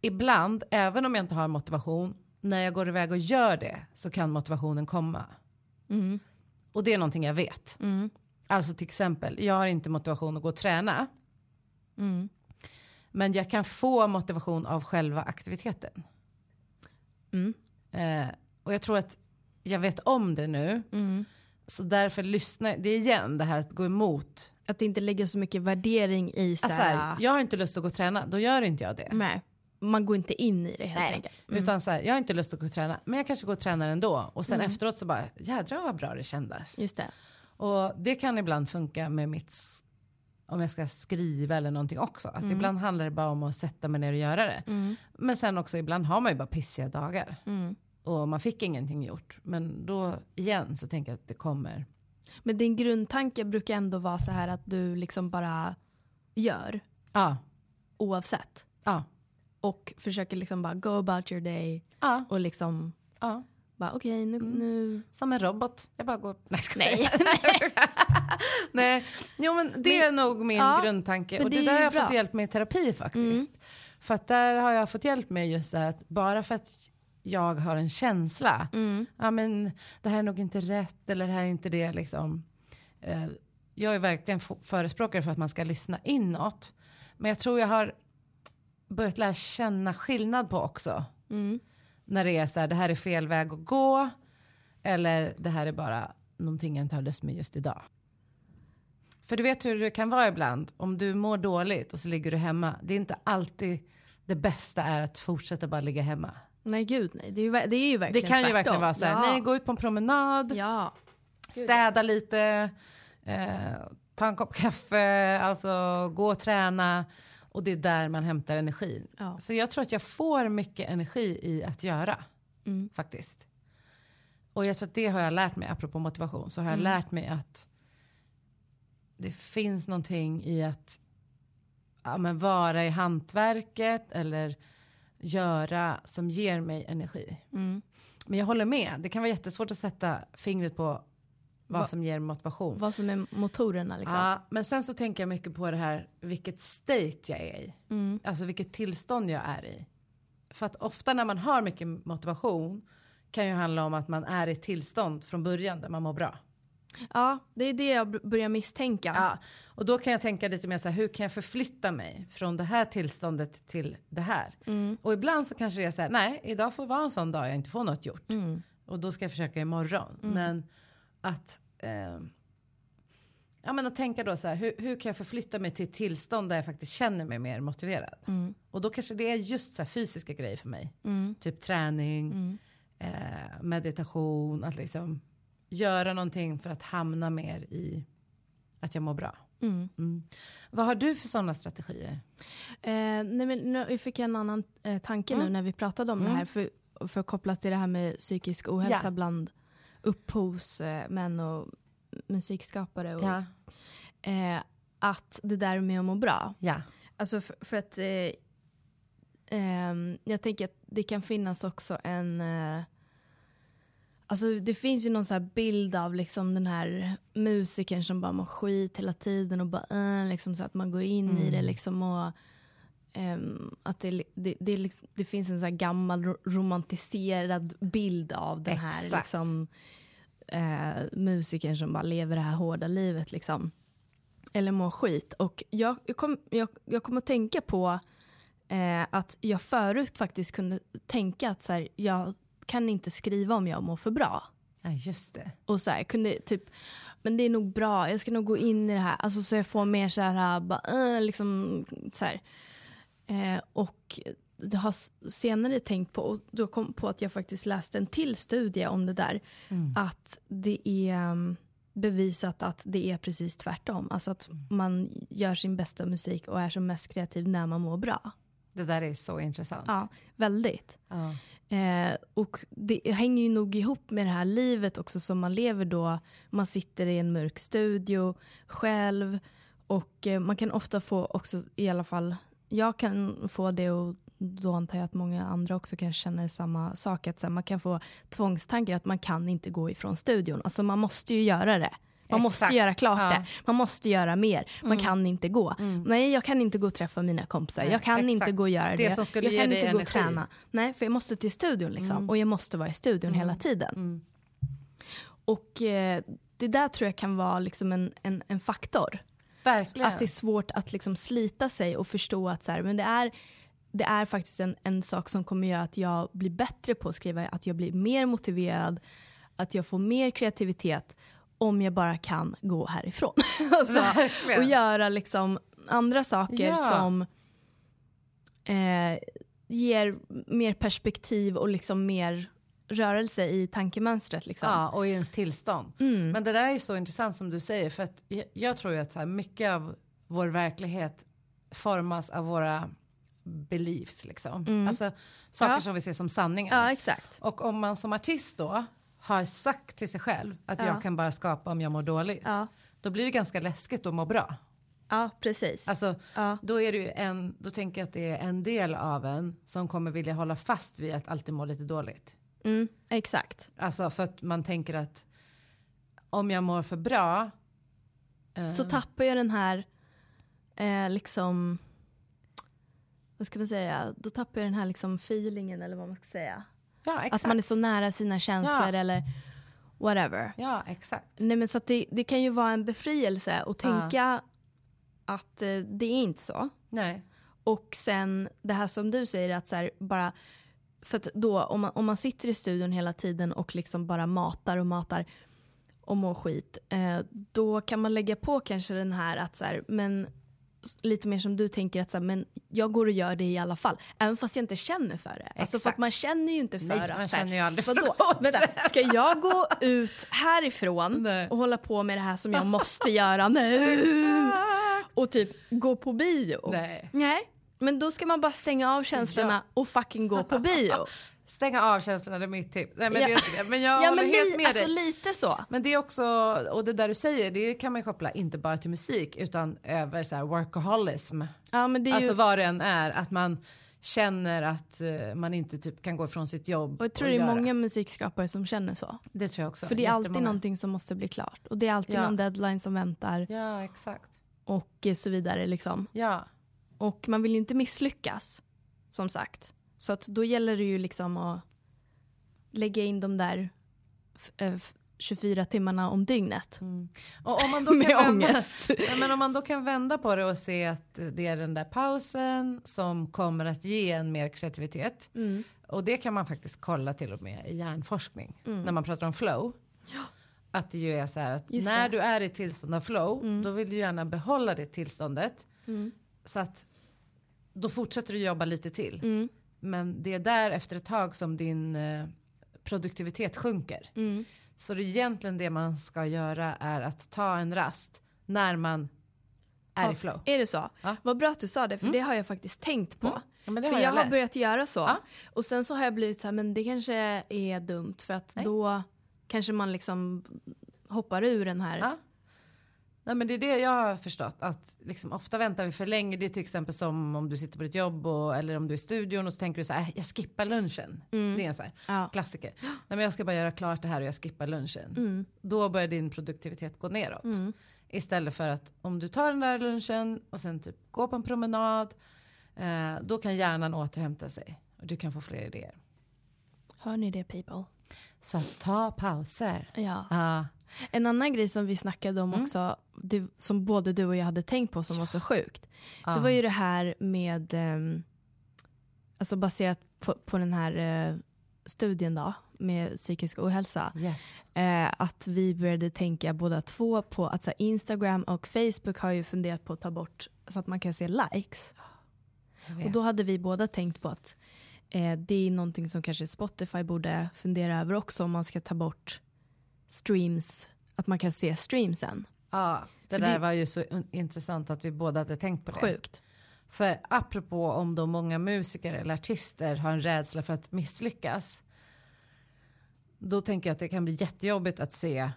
ibland, även om jag inte har motivation, när jag går iväg och gör det så kan motivationen komma. Och det är någonting jag vet. Alltså till exempel, jag har inte motivation att gå och träna. Men jag kan få motivation av själva aktiviteten. Eh, och jag tror att jag vet om det nu. Så därför lyssnar det är igen det här att gå emot. Att inte lägger så mycket värdering i så Alltså, här, här, jag har inte lust att gå och träna, då gör inte jag det. nej, man går inte in i det helt Nej. enkelt. Utan så här, jag har inte lust att gå och träna, men jag kanske går och tränar ändå. Och sen efteråt så bara, jädrar vad bra det kändes. Just det. Och det kan ibland funka med mitt, om jag ska skriva eller någonting också. Att ibland handlar det bara om att sätta mig ner och göra det. Men sen också ibland har man ju bara pissiga dagar. Och man fick ingenting gjort. Men då igen så tänker jag att det kommer. Men din grundtanke brukar ändå vara så här att du liksom bara gör Ja, oavsett. ja, Och försöker liksom bara go about your day ja, och liksom ja. bara okej nu, nu. Som en robot. Jag bara går... Nej, ska Nej. Nej, jo men det är nog min ja, grundtanke. men Och det det, är där har jag bra. Mm. fått hjälp med i terapi faktiskt. För att där har jag fått hjälp med just så här att bara för att jag har en känsla, Mm. ja men det här är nog inte rätt eller det här är inte det liksom. Eh, jag är verkligen förespråkare för att man ska lyssna inåt. Men jag tror jag har börjat lära känna skillnad på också. Mm. När det är så här, det här är fel väg att gå. Eller det här är bara någonting jag inte har lust med just idag. För du vet hur det kan vara ibland. Om du mår dåligt och så ligger du hemma. Det är inte alltid det bästa är att fortsätta bara ligga hemma. Nej gud nej, det är ju, det är ju Det verkligen kan ju tvärtom. verkligen vara så här, ja. nej gå ut på en promenad, Ja. städa lite, eh, ta en kopp kaffe, alltså gå och träna. Och det är där man hämtar energi. Ja. Så jag tror att jag får mycket energi i att göra. Mm. Faktiskt. Och jag tror att det har jag lärt mig, apropå motivation, så har Mm. jag lärt mig att det finns någonting i att ja, men vara i hantverket eller göra som ger mig energi. Mm. Men jag håller med, det kan vara jättesvårt att sätta fingret på vad Va- som ger motivation. Vad som är motorerna liksom. Ja, men sen så tänker jag mycket på det här vilket state jag är i. Mm. Alltså vilket tillstånd jag är i. För att ofta när man har mycket motivation, kan ju handla om att man är i ett tillstånd från början där man mår bra. Ja, det är det jag börjar misstänka. Ja, och då kan jag tänka lite mer så här, hur kan jag förflytta mig från det här tillståndet till det här? Och ibland så kanske det är så här, nej, idag får vara en sån dag jag inte får något gjort. Och då ska jag försöka imorgon. Men att, eh, ja men att tänka då så här, hur, hur kan jag förflytta mig till ett tillstånd där jag faktiskt känner mig mer motiverad? Och då kanske det är just så här fysiska grejer för mig. Typ träning, eh, meditation, att liksom göra någonting för att hamna mer i att jag mår bra. Mm. Vad har du för sådana strategier? Eh, nej men nu fick jag en annan eh, tanke nu när vi pratade om det här. För, för att koppla till det här med psykisk ohälsa Ja. bland upphovsmän och musikskapare. Och, Ja. eh, att det där med att må bra. Ja. Alltså för, för att eh, jag tänker att det kan finnas också en eh, Alltså det finns ju någon så bild av liksom den här musikern som bara mår skit hela tiden och bara äh, liksom så att man går in i det liksom och ehm, att det, det, det, liksom, det finns en så gammal ro- romantiserad bild av den här Exakt. liksom, eh, musikern som bara lever det här hårda livet liksom. Eller mår skit. Och jag, jag, kom, jag, jag kom att tänka på eh, att jag förut faktiskt kunde tänka att så här, jag kan inte skriva om jag mår för bra. ja, just det. Och så här, kunde typ, men det är nog bra, jag ska nog gå in i det här, alltså så jag får mer så här, bara, äh, liksom så här. Eh, och jag har senare tänkt på, och då kom på att jag faktiskt läste en till studie om det där, att det är um, bevisat att det är precis tvärtom. Alltså att man gör sin bästa musik och är som mest kreativ när man mår bra. Det där är så intressant. Ja, väldigt. Ja. Eh, och det hänger ju nog ihop med det här livet också som man lever då. Man sitter i en mörk studio själv och eh, man kan ofta få också, i alla fall jag kan få det och då antar jag att många andra också kan känna samma sak. Att så här, man kan få tvångstankar att man kan inte gå ifrån studion. Alltså man måste ju göra det. Man måste Exakt. göra klart Ja. det. Man måste göra mer. Man kan inte gå. Nej, jag kan inte gå och träffa mina kompisar. Nej, jag kan inte exakt. gå och göra det. Det som skulle jag kan inte gå och träna. Nej, för jag måste till studion liksom. Och jag måste vara i studion hela tiden. Och eh, det där tror jag kan vara liksom en, en, en faktor. Verkligen. Att det är svårt att liksom slita sig och förstå att så här, men det är, det är faktiskt en, en sak som kommer göra att jag blir bättre på att skriva, att jag blir mer motiverad, att jag får mer kreativitet om jag bara kan gå härifrån. alltså, och göra liksom andra saker Ja. som eh, ger mer perspektiv och liksom mer rörelse i tankemönstret. Liksom. Ja, och i ens tillstånd. Mm. Men det där är så intressant som du säger. För att jag, jag tror ju att så här, mycket av vår verklighet formas av våra beliefs. Liksom. Alltså saker Mm. Ja. som vi ser som sanningar. Ja, exakt. Och om man som artist då har sagt till sig själv att Ja. jag kan bara skapa om jag mår dåligt. Ja. Då blir det ganska läskigt att må bra. Ja, precis. Alltså, Ja. då, är det en, då tänker jag att det är en del av en som kommer vilja hålla fast vid att alltid må lite dåligt. Mm, exakt. Alltså för att man tänker att om jag mår för bra. eh, Så tappar jag den här, eh, liksom, vad ska man säga, då tappar jag den här liksom feelingen eller vad man ska säga. Ja, exakt. Att man är så nära sina känslor Ja. eller whatever. Ja, exakt. Nej men så det, det kan ju vara en befrielse att tänka att eh, det är inte så. Nej. Och sen det här som du säger att så här, bara för att då om man, om man sitter i studion hela tiden och liksom bara matar och matar och mår skit eh, då kan man lägga på kanske den här att så här, men lite mer som du tänker att så här, men jag går och gör det i alla fall även fast jag inte känner för det. Alltså för att man känner ju inte för Nej, att man känner ju aldrig för vadå? Vänta, ska jag gå ut härifrån Nej. och hålla på med det här som jag måste göra nu och typ gå på bio? Nej. Nej, men då ska man bara stänga av känslorna Ja. och fucking gå på bio. Stänga av känslorna, det är mitt tips. Nej men, Ja. det men jag ja håller men helt li- med alltså dig. lite så. Men det är också, och det där du säger, det kan man ju koppla inte bara till musik utan över så här workaholism. Ja men det är Alltså ju, vad det än är, att man känner att eh, man inte typ kan gå ifrån sitt jobb och jag tror det är göra. många musikskapare som känner så. Det tror jag också. För det är alltid någonting som måste bli klart. Och det är alltid Ja. någon deadline som väntar Ja, exakt. och så vidare liksom. Ja, Och man vill ju inte misslyckas, som sagt. Så att då gäller det ju liksom att lägga in de där f- eh, f- 24 timmarna om dygnet. Och om man då Med kan vända, ångest. Ja, men om man då kan vända på det och se att det är den där pausen som kommer att ge en mer kreativitet. Mm. Och det kan man faktiskt kolla till och med i hjärnforskning. När man pratar om flow. Att det ju är så här att Just när det. du är i tillstånd av flow då vill du gärna behålla det tillståndet. Så att då fortsätter du jobba lite till. Mm. Men det är där efter ett tag som din eh, produktivitet sjunker. Mm. Så det egentligen det man ska göra är att ta en rast när man är Ja, i flow. Är det så? Ja. Vad bra att du sa det, för det har jag faktiskt tänkt på. Ja, men det för jag, jag, har börjat göra så. Ja. Och sen så har jag blivit så här, men det kanske är dumt för att Nej. då kanske man liksom hoppar ur den här. Nej, men det är det jag har förstått. Att liksom, ofta väntar vi för länge. Det är till exempel som om du sitter på ditt jobb och, eller om du är i studion och så tänker du så här, "Äh, jag skippar lunchen. Det är en så här Ja. klassiker. Nej, men jag ska bara göra klart det här och jag skippar lunchen. Mm. Då börjar din produktivitet gå neråt. Mm. Istället för att om du tar den där lunchen och sen typ går på en promenad. Eh, då kan hjärnan återhämta sig. Och du kan få fler idéer. Hör ni det people? Så ta pauser. Ja. Ja. En annan grej som vi snackade Mm. om också, det, som både du och jag hade tänkt på som var så sjukt. Ja. Det var ju det här med, ehm, alltså baserat på, på den här eh, studien då, med psykisk ohälsa. Yes. Eh, att vi började tänka båda två på att så här, Instagram och Facebook har ju funderat på att ta bort så att man kan se likes. Och då hade vi båda tänkt på att eh, det är någonting som kanske Spotify borde fundera över också om man ska ta bort streams, att man kan se streamsen. Ja, det För där det- var ju så intressant att vi båda hade tänkt på det. Sjukt. För apropå om då många musiker eller artister har en rädsla för att misslyckas. Då tänker jag att det kan bli jättejobbigt att se.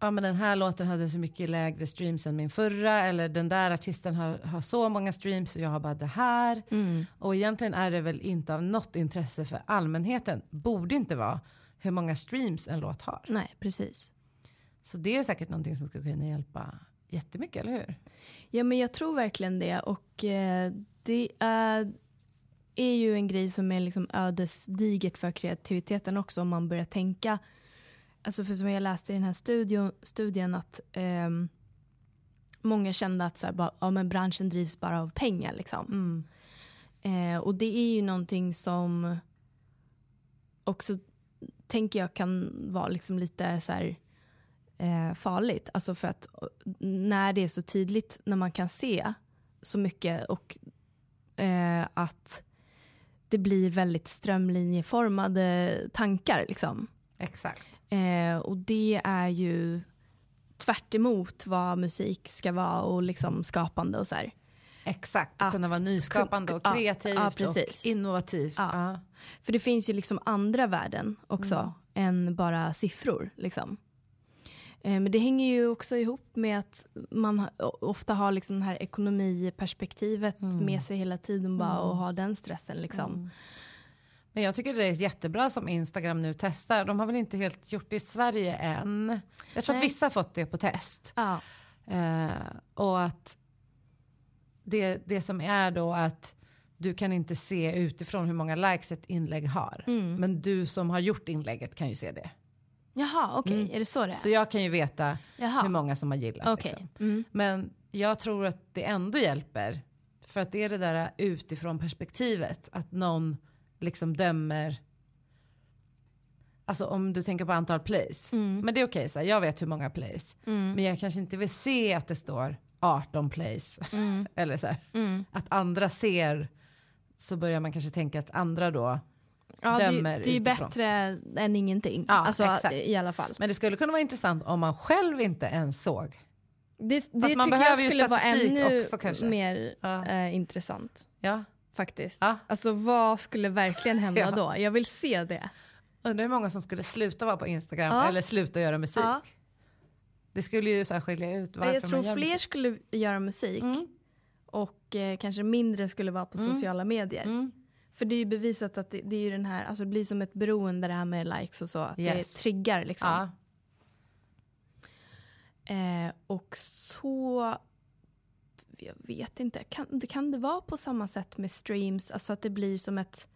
Ja men den här låten hade så mycket lägre streams än min förra. Eller den där artisten har, har så många streams och jag har bara det här. Mm. Och egentligen är det väl inte av något intresse för allmänheten. Borde inte vara hur många streams en låt har. Nej, precis. Så det är säkert någonting som skulle kunna hjälpa jättemycket, eller hur? Ja men jag tror verkligen det och eh, det är, är ju en grej som är liksom ödesdigert för kreativiteten också om man börjar tänka. Alltså för som jag läste i den här studien att ehm, många kände att så här, bara, ja, men branschen drivs bara av pengar. Liksom. Eh, och det är ju någonting som också tänker jag kan vara liksom lite så här eh, farligt. Alltså för att när det är så tydligt, när man kan se så mycket och eh, att det blir väldigt strömlinjeformade tankar. Liksom. Exakt. Eh, och det är ju tvärt emot vad musik ska vara och liksom skapande och så här. Exakt, att kunna vara nyskapande och ja, kreativt ja, precis. och innovativt. Ja. Ja. För det finns ju liksom andra värden också Mm. än bara siffror. Liksom. Eh, Men det hänger ju också ihop med att man ofta har liksom det här ekonomiperspektivet Mm. med sig hela tiden bara och har den stressen. Liksom. Men jag tycker det är jättebra som Instagram nu testar. De har väl inte helt gjort det i Sverige än. Jag tror Nej. att vissa har fått det på test. Ja. Eh, och att det, det som är då att du kan inte se utifrån hur många likes ett inlägg har. Mm. Men du som har gjort inlägget kan ju se det. Jaha, okej. Mm. Är det så det är? Så jag kan ju veta Jaha. hur många som har gillat. Okej. Liksom. Mm. Men jag tror att det ändå hjälper. För att det är det där utifrån perspektivet. Att någon liksom dömer. Alltså om du tänker på antal plays. Mm. Men det är okej, så här, jag vet hur många plays. Mm. Men jag kanske inte vill se att det står 18 plays. Mm. Eller så här, Mm. att andra ser. Så börjar man kanske tänka att andra då. Ja, det, Dömer det är ju utifrån. bättre än ingenting. Ja, alltså, exakt. I alla fall. Men det skulle kunna vara intressant om man själv inte ens såg. Det, det man tycker jag behöver ju skulle vara statistik också, kanske. mer Ja. eh, intressant. Ja. Faktiskt. Ja. Alltså vad skulle verkligen hända Ja. då? Jag vill se det. Undrar hur många som skulle sluta vara på Instagram Ja. eller sluta göra musik. Det skulle ju så skilja ut varför jag man tror gör fler musik. skulle göra musik Mm. och eh, kanske mindre skulle vara på Mm. sociala medier. Mm. För det är ju bevisat att det, det är ju den här, alltså det blir som ett beroende det här med likes och så. Att Yes. det triggar liksom. Ja. Eh, och så, jag vet inte, kan, kan det vara på samma sätt med streams? Alltså att det blir som ett,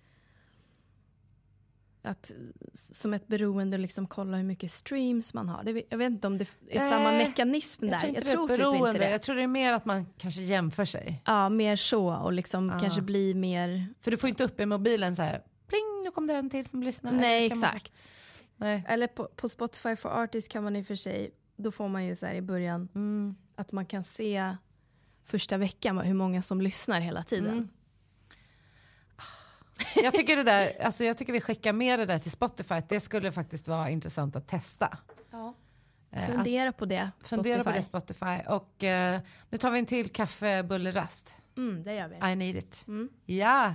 att, som ett beroende liksom kolla hur mycket streams man har. Det, jag vet inte om det är samma Nej, mekanism där. Jag tror inte jag det är tror typ beroende. inte det. Jag tror det är mer att man kanske jämför sig. Ja, mer så och liksom Ja. kanske bli mer... För du får inte upp i mobilen så här, pling, nu kom det en till som lyssnar. Nej, kan man- exakt. Nej. Eller på, på Spotify for Artists kan man i och för sig, då får man ju så här i början Mm. att man kan se första veckan hur många som lyssnar hela tiden. Mm. Jag tycker det där, alltså jag tycker vi skickar med det där till Spotify. Det skulle faktiskt vara intressant att testa. Ja. Eh, Fundera på det. att fundera på det Spotify. Spotify. Och eh, nu tar vi en till kaffebullerast. Mm, det gör vi. I need it. Mm. Ja.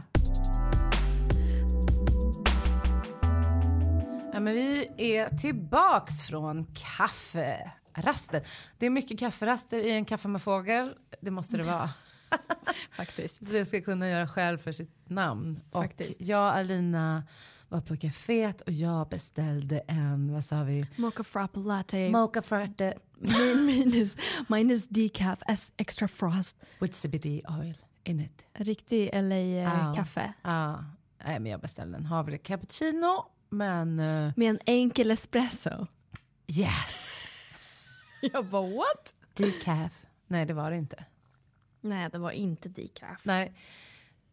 ja men vi är tillbaks från kafferasten. Det är mycket kafferaster i en kaffe med fågel. Det måste det vara. Faktiskt. Så jag ska kunna göra själv för sitt namn. Och Faktiskt. jag och Alina var på kaféet och jag beställde en, vad sa vi? Mocha frappe latte. Mocha frappe Min, minus, minus decaf, S extra frost. with CBD oil in it. Riktig Ja. LA-kaffe. Ja, nej men jag beställde en havre cappuccino. Men eh, Med en enkel espresso. yes, Jag bara what? decaf. Nej det var det inte. Nej, det var inte decaf. Nej,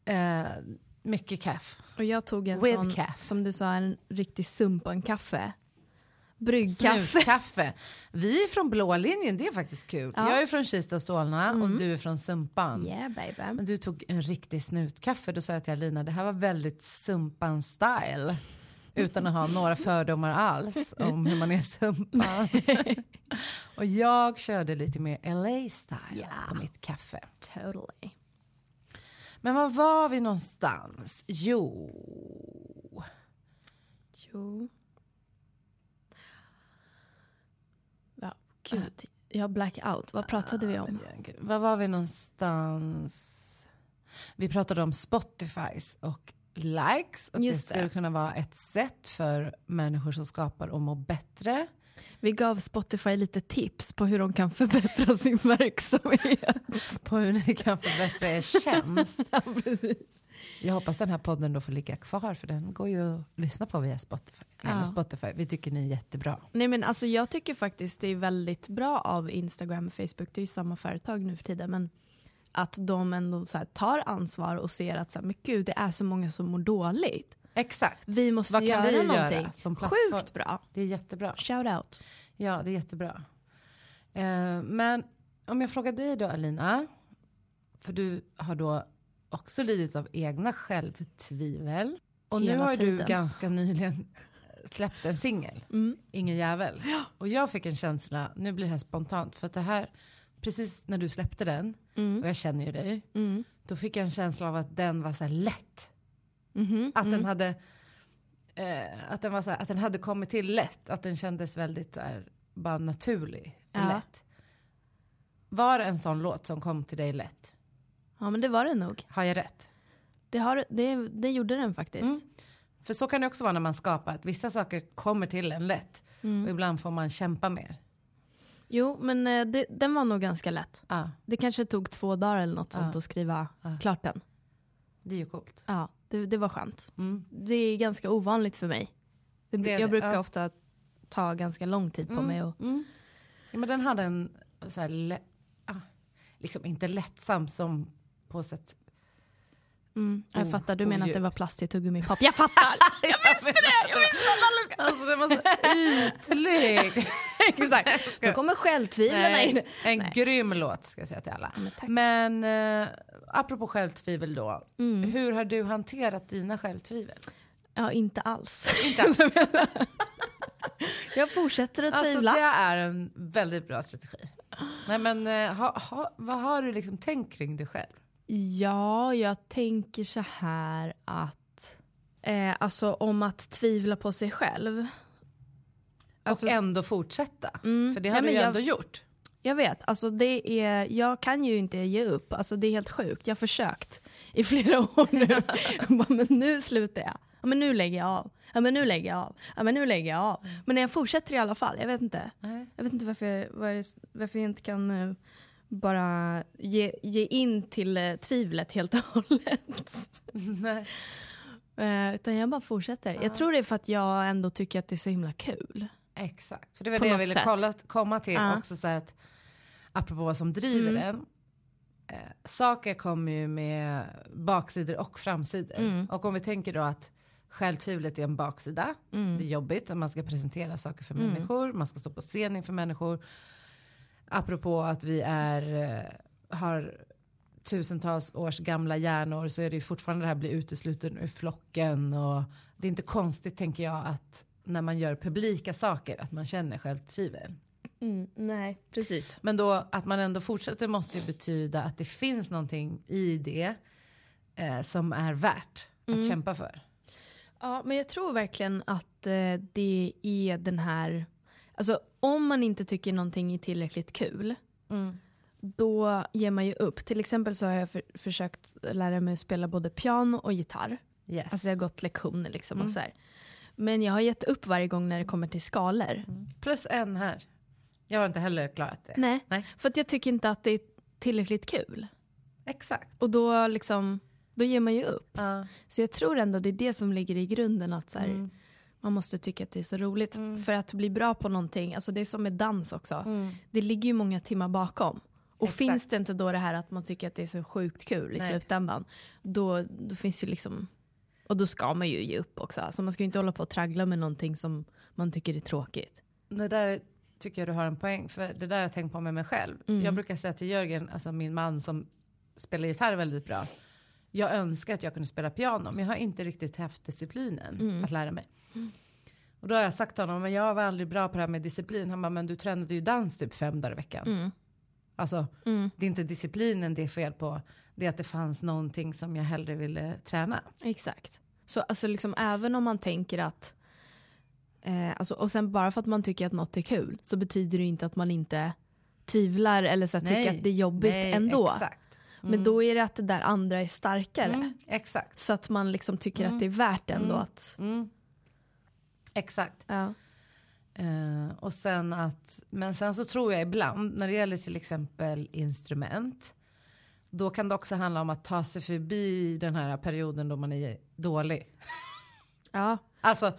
eh, mycket kaff. Och jag tog en With sån, caff. som du sa, en riktig sumpan-kaffe. Bryggkaffe. Snutkaffe. Vi är från blå linjen, det är faktiskt kul. Ja. Jag är från Kista och Solna och du är från Sumpan. Yeah baby. Men du tog en riktig snutkaffe. Då sa jag till Alina, det här var väldigt Sumpan-style. Utan att ha några fördomar alls om hur man är Sumpan. och jag körde lite mer LA-style Ja. på mitt kaffe. Totally. Men var var vi någonstans? Jo... Jo. Ja, gud. Jag blackout. Vad pratade vi om? Var var vi någonstans? Vi pratade om Spotifys och likes. Att Just det det. skulle kunna vara ett sätt för människor som skapar att må bättre. Vi gav Spotify lite tips på hur de kan förbättra sin verksamhet. På hur ni kan förbättra er tjänst. ja, precis. Jag hoppas den här podden då får ligga kvar för den går ju att lyssna på via Spotify. Nej, Ja. Spotify, vi tycker ni är jättebra. Nej men alltså jag tycker faktiskt det är väldigt bra av Instagram och Facebook, det är ju samma företag nu för tiden, men att de ändå tar ansvar och ser att så här, men gud det är så många som mår dåligt. Exakt. Vi måste Vad kan göra vi göra någonting. som plattform? Sjukt bra. Det är jättebra. Shout out. Ja, det är jättebra. Eh, men om jag frågar dig då Alina, för du har då också lidit av egna självtvivel. Och nu Hela har du tiden. ganska nyligen släppt en singel, Mm. Ingen jävel. Och jag fick en känsla, nu blir det här spontant, för att det här, precis när du släppte den, Mm. och jag känner ju dig, Mm. då fick jag en känsla av att den var så här lätt. Mhm. Att Mm. den hade eh, att, den var så här, att den hade kommit till lätt. Att den kändes väldigt så här, bara naturlig och Ja. lätt. Var det en sån låt som kom till dig lätt? Ja men det var det nog. Har jag rätt? Det, har, det, det gjorde den faktiskt. Mm. För så kan det också vara när man skapar. Att vissa saker kommer till en lätt. Mm. Och ibland får man kämpa mer. Jo men eh, det, den var nog ganska lätt. Ja, Det kanske tog två dagar eller något sånt Ja. att skriva Ja. klart den. det är ju coolt. Ja, det, det var skönt. Mm. Det är ganska ovanligt för mig. Det, Det jag brukar ja. ofta ta ganska lång tid på Mm. mig. Och, Mm. Ja, men den hade en så här, ah, liksom inte lättsam som på sätt. mm, jag Oh, fattar, du oh, menar att djup. det var plast i tuggummi-pop. Jag fattar! jag visste det! Jag visste att alla Alltså den var så ytlig. Exakt. Då kommer självtvivlarna in. En Nej. grym låt ska jag säga till alla. Men. Men eh, apropå självtvivel då. Mm. Hur har du hanterat dina självtvivel? Ja, inte alls. Inte alls. Jag fortsätter att alltså tvivla. det är en väldigt bra strategi. Nej men eh, ha, ha, vad har du liksom tänkt kring dig själv? Ja, jag tänker så här att... Eh, alltså om att tvivla på sig själv. Alltså, och ändå fortsätta. Mm. För det Ja, har men du ju jag- ändå gjort. Jag vet, alltså det är, jag kan ju inte ge upp. Alltså det är helt sjukt. Jag har försökt i flera år nu. Jag bara, men nu slutar jag. Ja, men nu lägger jag av. Ja, men nu lägger jag av. Ja, men nu lägger jag av. Men jag fortsätter i alla fall. Jag vet inte. Nej. Jag vet inte varför, var- varför jag inte kan eh, bara ge, ge in till eh, tvivlet helt och hållet. Nej. Eh, utan jag bara fortsätter. Jag tror det är för att jag ändå tycker att det är så himla kul. Exakt, för det var det jag ville sätt. kolla, komma till Ja. också så att apropå vad som driver Mm. den. Eh, saker kommer ju med baksidor och framsidor. Mm. Och om vi tänker då att självtvivlet är en baksida. Mm. Det är jobbigt att man ska presentera saker för människor, man ska stå på scen inför människor. Apropå att vi är, eh, har tusentals års gamla hjärnor så är det ju fortfarande det här bli utesluten ur flocken och det är inte konstigt tänker jag att när man gör publika saker att man känner självtvivel. Mm, nej, precis. Men då att man ändå fortsätter måste ju betyda att det finns någonting i det eh, som är värt att kämpa för. Ja, men jag tror verkligen att eh, det är den här... Alltså om man inte tycker någonting är tillräckligt kul, då ger man ju upp. Till exempel så har jag för, försökt lära mig att spela både piano och gitarr. Yes. Alltså jag har gått lektioner liksom och så här. Men jag har gett upp varje gång när det kommer till skalor. Plus en här. Jag har inte heller klarat det. Nej, Nej. för att jag tycker inte att det är tillräckligt kul. Exakt. Och då liksom, då ger man ju upp. Ja. Så jag tror ändå det är det som ligger i grunden att så här, Mm. man måste tycka att det är så roligt. För att bli bra på någonting, alltså det är som med dans också. Det ligger ju många timmar bakom. Och Mm. Exakt. finns det inte då det här att man tycker att det är så sjukt kul i Nej. slutändan, då, då finns ju liksom, och då ska man ju ge upp också. Alltså man ska ju inte hålla på och traggla med någonting som man tycker är tråkigt. Det där tycker jag du har en poäng för det där har jag tänkt på med mig själv. Jag brukar säga till Jörgen, alltså min man som spelar gitarr väldigt bra. Jag önskar att jag kunde spela piano men jag har inte riktigt haft disciplinen att lära mig. Och då har jag sagt till honom, men jag var aldrig bra på det här med disciplin. Han bara, men du tränade ju dans typ fem dagar i veckan. Alltså, det är inte disciplinen det är fel på. Det att det fanns någonting som jag hellre ville träna. Exakt. Så alltså liksom även om man tänker att eh, alltså, och sen bara för att man tycker att något är kul så betyder det inte att man inte tvivlar eller så tycker att det är jobbigt nej, ändå. Exakt. Men då är det att det där andra är starkare. Mm, exakt. Så att man liksom tycker att det är värt ändå att... Mm. Exakt. Ja. Eh, och sen att, men sen så tror jag ibland när det gäller till exempel instrument. Då kan det också handla om att ta sig förbi den här perioden då man är dålig. ja. Alltså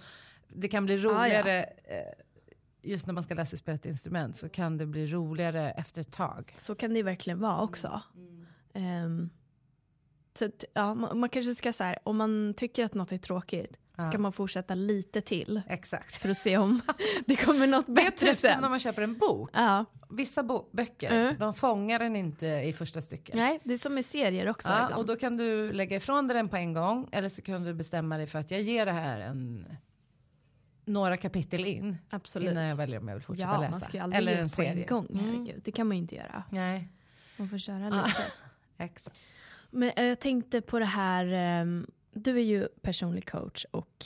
det kan bli Ja, ja. roligare. eh, Just när man ska lära sig spela ett instrument så kan det bli roligare efter ett tag. Så kan det verkligen vara också. Ehm, så att, ja, man, man kanske ska så här, om man tycker att något är tråkigt ska man fortsätta lite till Exakt. för att se om det kommer något Det är bättre typ som sen. när man köper en bok. Ja. Vissa böcker, Mm. de fångar den inte i första stycket. Nej, det är som med serier också Ja, ibland. och då kan du lägga ifrån dig den på en gång eller så kan du bestämma dig för att jag ger det här en några kapitel in Absolut. innan jag väljer om jag vill fortsätta ja, läsa. man ska ju aldrig eller en en serie. gång. Mm. Herregud. Det kan man ju inte göra. Nej, Man får köra Ja. lite. exakt. Men eh, jag tänkte på det här, ehm, du är ju personlig coach och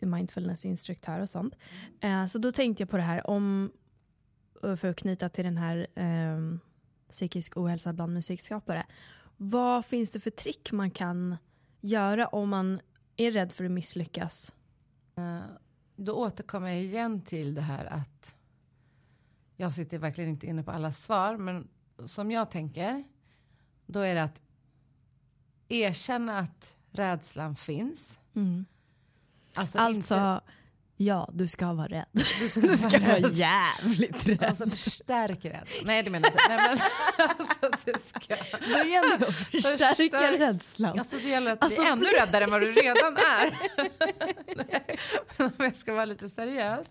mindfulnessinstruktör och sånt. Eh, Så då tänkte jag på det här om, för att knyta till den här ehm, psykisk ohälsa bland musikskapare. Vad finns det för trick man kan göra om man är rädd för att misslyckas? Eh, Då återkommer jag igen till det här att jag sitter verkligen inte inne på alla svar men som jag tänker då är det att erkänna att rädslan finns. Alltså, Alltså, inte, ja, du ska vara rädd. du ska, Du ska vara vara jävligt rädd. Alltså förstärk rädslan. Nej det menar jag inte. Nej, men, alltså, du ska, Börja med att förstärka Förstärk- rädslan. alltså, det gäller att Alltså, bli ännu räddare än vad du redan är. Nej, men om jag ska vara lite seriös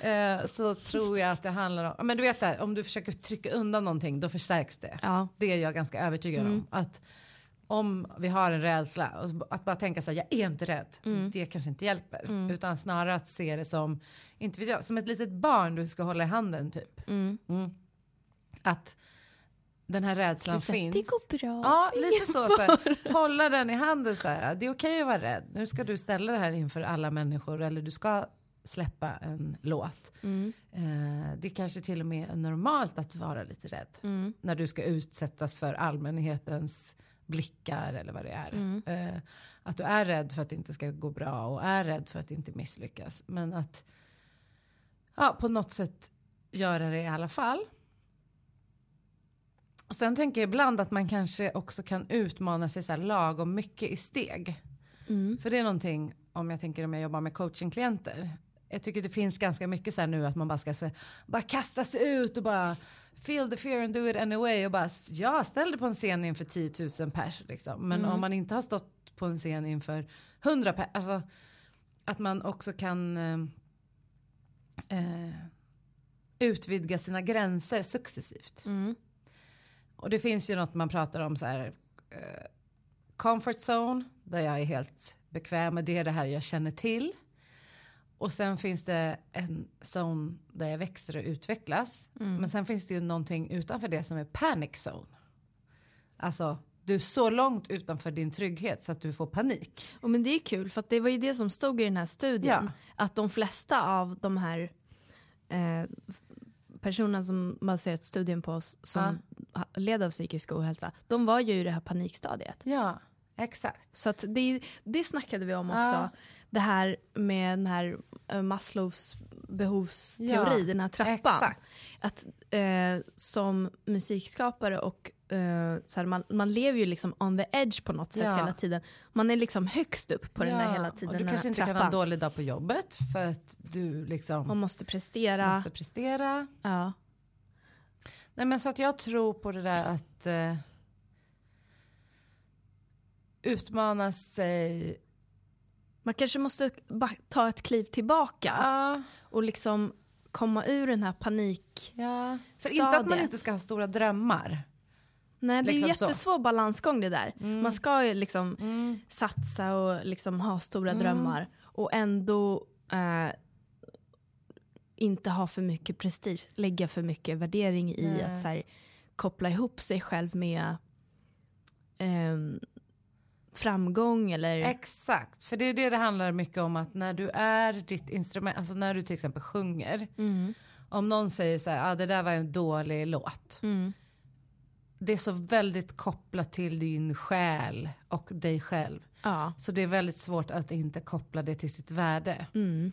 eh, så tror jag att det handlar om, men du vet det här, om du försöker trycka undan någonting då förstärks det. Ja. Det är jag ganska övertygad om. Att om vi har en rädsla, att bara tänka så här, jag är inte rädd, det kanske inte hjälper. Utan snarare att se det som, inte vet jag, som ett litet barn du ska hålla i handen typ. Mm. Att den här rädslan Typ finns. Det går bra. Ja, lite så. så här, hålla den i handen så här. Det är okej att vara rädd. Nu ska du ställa det här inför alla människor eller du ska släppa en låt. Eh, det kanske till och med är normalt att vara lite rädd. När du ska utsättas för allmänhetens blickar eller vad det är. Eh, att du är rädd för att det inte ska gå bra och är rädd för att inte misslyckas. Men att ja, på något sätt göra det i alla fall. Och sen tänker jag ibland att man kanske också kan utmana sig så här lagom mycket i steg. Mm. För det är någonting, om jag tänker om jag jobbar med coachingklienter. Jag tycker det finns ganska mycket så här nu att man bara ska så, bara kasta sig ut och bara feel the fear and do it anyway och bara ja, ställ dig på en scen inför 10 000 pers liksom. Men Mm. om man inte har stått på en scen inför 100 pers, alltså att man också kan eh, eh, utvidga sina gränser successivt. Mm. Och det finns ju något man pratar om så här eh, comfort zone där jag är helt bekväm med det, det här jag känner till. Och sen finns det en zone där jag växer och utvecklas. Men sen finns det ju någonting utanför det som är panic zone. Alltså du är så långt utanför din trygghet så att du får panik. Och men det är kul för att det var ju det som stod i den här studien. Ja. Att de flesta av de här eh, personerna som baserat studien på s- som ha- led av psykisk ohälsa, de var ju i det här panikstadiet. Ja, exakt. Så att det, det snackade vi om också. Ja. Det här med den här eh, Maslows behovsteori, Ja, den här trappan. exakt. Att eh, som musikskapare och eh, så här, man, man lever ju liksom on the edge på något sätt Ja. hela tiden. Man är liksom högst upp på den där hela tiden. och du kanske här inte kan ha en trappan. dålig dag på jobbet för att du liksom Man måste prestera. måste prestera. Ja. Nej men så att jag tror på det där att eh, utmana sig. Man kanske måste ta ett kliv tillbaka Ja, och liksom komma ur den här panik... ja. För inte att man inte ska ha stora drömmar. Nej, det är ju Liksom så. jättesvår balansgång det där. Man ska ju liksom Mm. satsa och liksom ha stora drömmar och ändå eh, inte ha för mycket prestige, lägga för mycket värdering i Nej. att så här, koppla ihop sig själv med ehm, framgång eller... Exakt, för det är det det handlar mycket om att när du är ditt instrument, alltså när du till exempel sjunger. Mm. Om någon säger så här, ah, det där var en dålig låt. Mm. Det är så väldigt kopplat till din själ och dig själv. Ja. Så det är väldigt svårt att inte koppla det till sitt värde. Mm.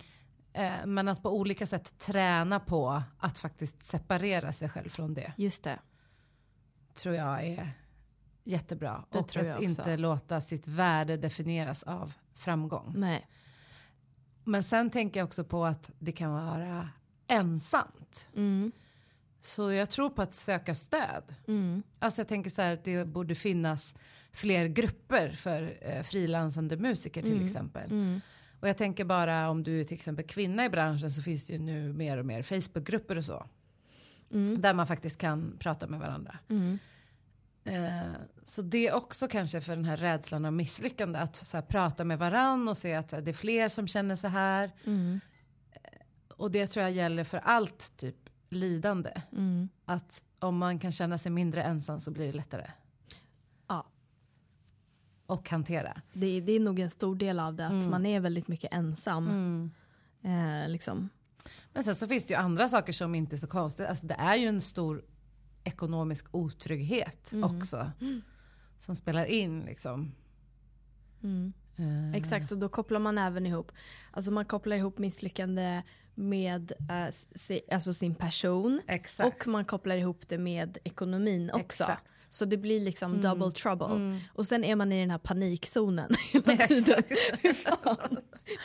Eh, men att på olika sätt träna på att faktiskt separera sig själv från det. Just det. Tror jag är jättebra. Det och att inte låta sitt värde definieras av framgång. Nej. Men sen tänker jag också på att det kan vara ensamt. Mm. Så jag tror på att söka stöd. Mm. Alltså jag tänker så här att det borde finnas fler grupper för eh, frilansande musiker till exempel. Mm. Och jag tänker bara om du är till exempel kvinna i branschen så finns det ju nu mer och mer Facebookgrupper och så. Mm. Där man faktiskt kan prata med varandra. Mm. Eh, så det är också kanske för den här rädslan av misslyckande att så här, prata med varann och se att här, det är fler som känner så här. Mm. Och det tror jag gäller för allt typ lidande. Mm. Att om man kan känna sig mindre ensam så blir det lättare. Ja. Och hantera. Det, det är nog en stor del av det, att Mm. man är väldigt mycket ensam. Eh, liksom. Men sen så finns det ju andra saker som inte är så konstigt. Alltså det är ju en stor ekonomisk otrygghet också. Som spelar in liksom. Mm. Eh, Exakt, så då kopplar man även ihop, alltså man kopplar ihop misslyckande med eh, si, alltså sin person Exakt. och man kopplar ihop det med ekonomin också. Exakt. Så det blir liksom double trouble. Mm. Och sen är man i den här panikzonen hela tiden. Fan,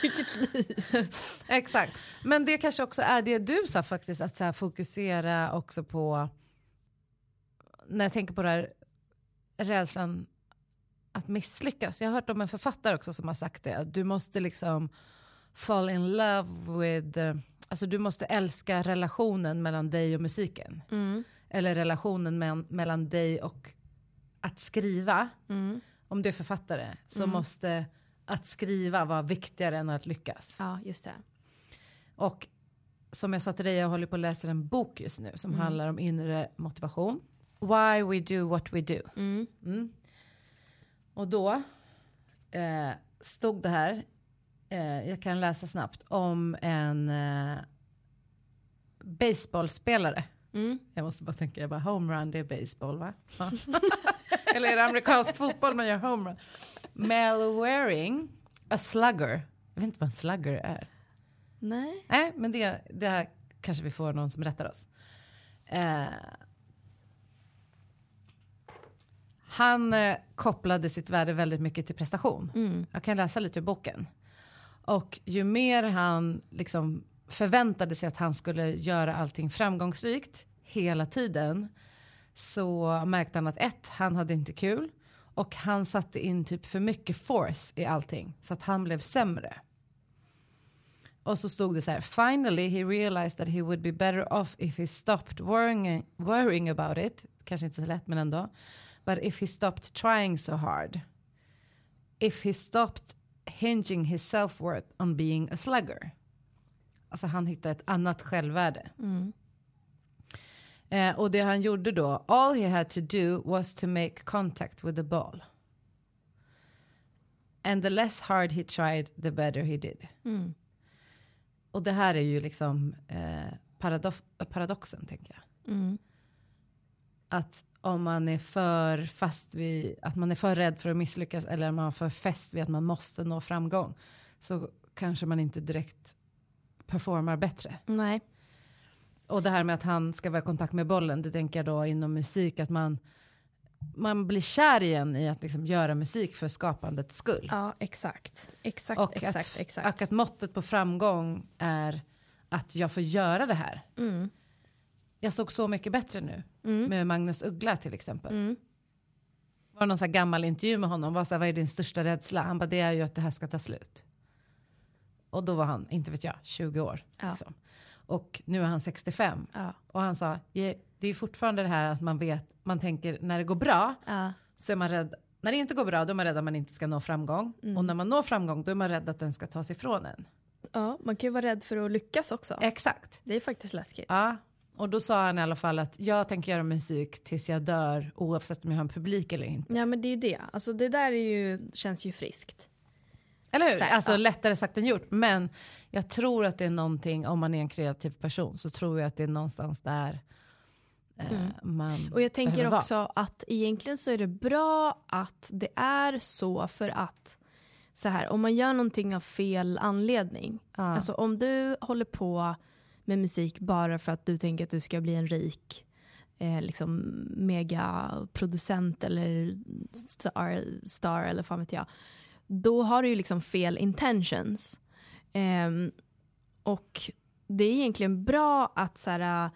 vilket liv. Exakt. Men det kanske också är det du sa faktiskt, att så fokusera också på, när jag tänker på det här rädslan att misslyckas. Jag har hört om en författare också som har sagt det, att du måste liksom fall in love with, eh, alltså du måste älska relationen mellan dig och musiken. Mm. Eller relationen med, mellan dig och att skriva. Mm. Om du är författare så måste att skriva vara viktigare än att lyckas. Ja, just det. Och som jag sa till dig, jag håller på att läsa en bok just nu som handlar om inre motivation. Why we do what we do. Mm. Mm. Och då eh, stod det här, eh, jag kan läsa snabbt, om en eh, baseballspelare. Mm. Jag måste bara tänka, jag bara homerun det är baseball va? Ja. Eller är det amerikansk fotboll man gör homerun? Mel Waring, a slugger. Jag vet inte vad en slugger är. Nej. Nej, men det, det här kanske vi får någon som rättar oss. Eh, Han eh, kopplade sitt värde väldigt mycket till prestation. Mm. Jag kan läsa lite ur boken. Och ju mer han liksom förväntade sig att han skulle göra allting framgångsrikt hela tiden så märkte han att ett, han hade inte kul och han satte in typ för mycket force i allting så att han blev sämre. Och så stod det så här, finally he realized that he would be better off if he stopped worrying, worrying about it. Kanske inte så lätt men ändå. But if he stopped trying so hard. If he stopped hinging his self-worth on being a slugger. Alltså han hittade ett annat självvärde. Eh, och det han gjorde då, all he had to do was to make contact with the ball. And the less hard he tried, the better he did. Mm. Och det här är ju liksom eh, paradox, paradoxen, tänker jag. Mm. Att om man är för fast vid, att man är för rädd för att misslyckas eller om man är för fäst vid att man måste nå framgång så kanske man inte direkt performar bättre. Nej. Och det här med att han ska vara i kontakt med bollen, det tänker jag då inom musik att man, man blir kär igen i att liksom göra musik för skapandets skull. Ja, exakt. Exakt, och, exakt, att, exakt. och att måttet på framgång är att jag får göra det här. Mm. Jag såg så mycket bättre nu Mm. med Magnus Uggla till exempel. Mm. Det var någon så gammal intervju med honom, var så här, vad är din största rädsla? Han bara, det är ju att det här ska ta slut. Och då var han, inte vet jag, 20 år. Ja. Liksom. Och nu är han 65. Ja. Och han sa, "Je- det är fortfarande det här att man vet, man tänker när det går bra Ja. så är man rädd, när det inte går bra då är man rädd att man inte ska nå framgång. Mm. Och när man når framgång då är man rädd att den ska tas ifrån en. ja, man kan ju vara rädd för att lyckas också. Exakt. Det är faktiskt läskigt. Ja. Och då sa han i alla fall att jag tänker göra musik tills jag dör oavsett om jag har en publik eller inte. Ja men det är ju det. Alltså det där är ju, känns ju friskt. Eller hur? Alltså lättare sagt än gjort. Men jag tror att det är någonting, om man är en kreativ person så tror jag att det är någonstans där eh, man Mm. Och jag tänker också att egentligen så är det bra att det är så för att så här, om man gör någonting av fel anledning. Ja. Alltså om du håller på med musik bara för att du tänker att du ska bli en rik eh, liksom megaproducent eller star, star eller fan vet jag. Då har du ju liksom fel intentions. Eh, och det är egentligen bra att så här, eh,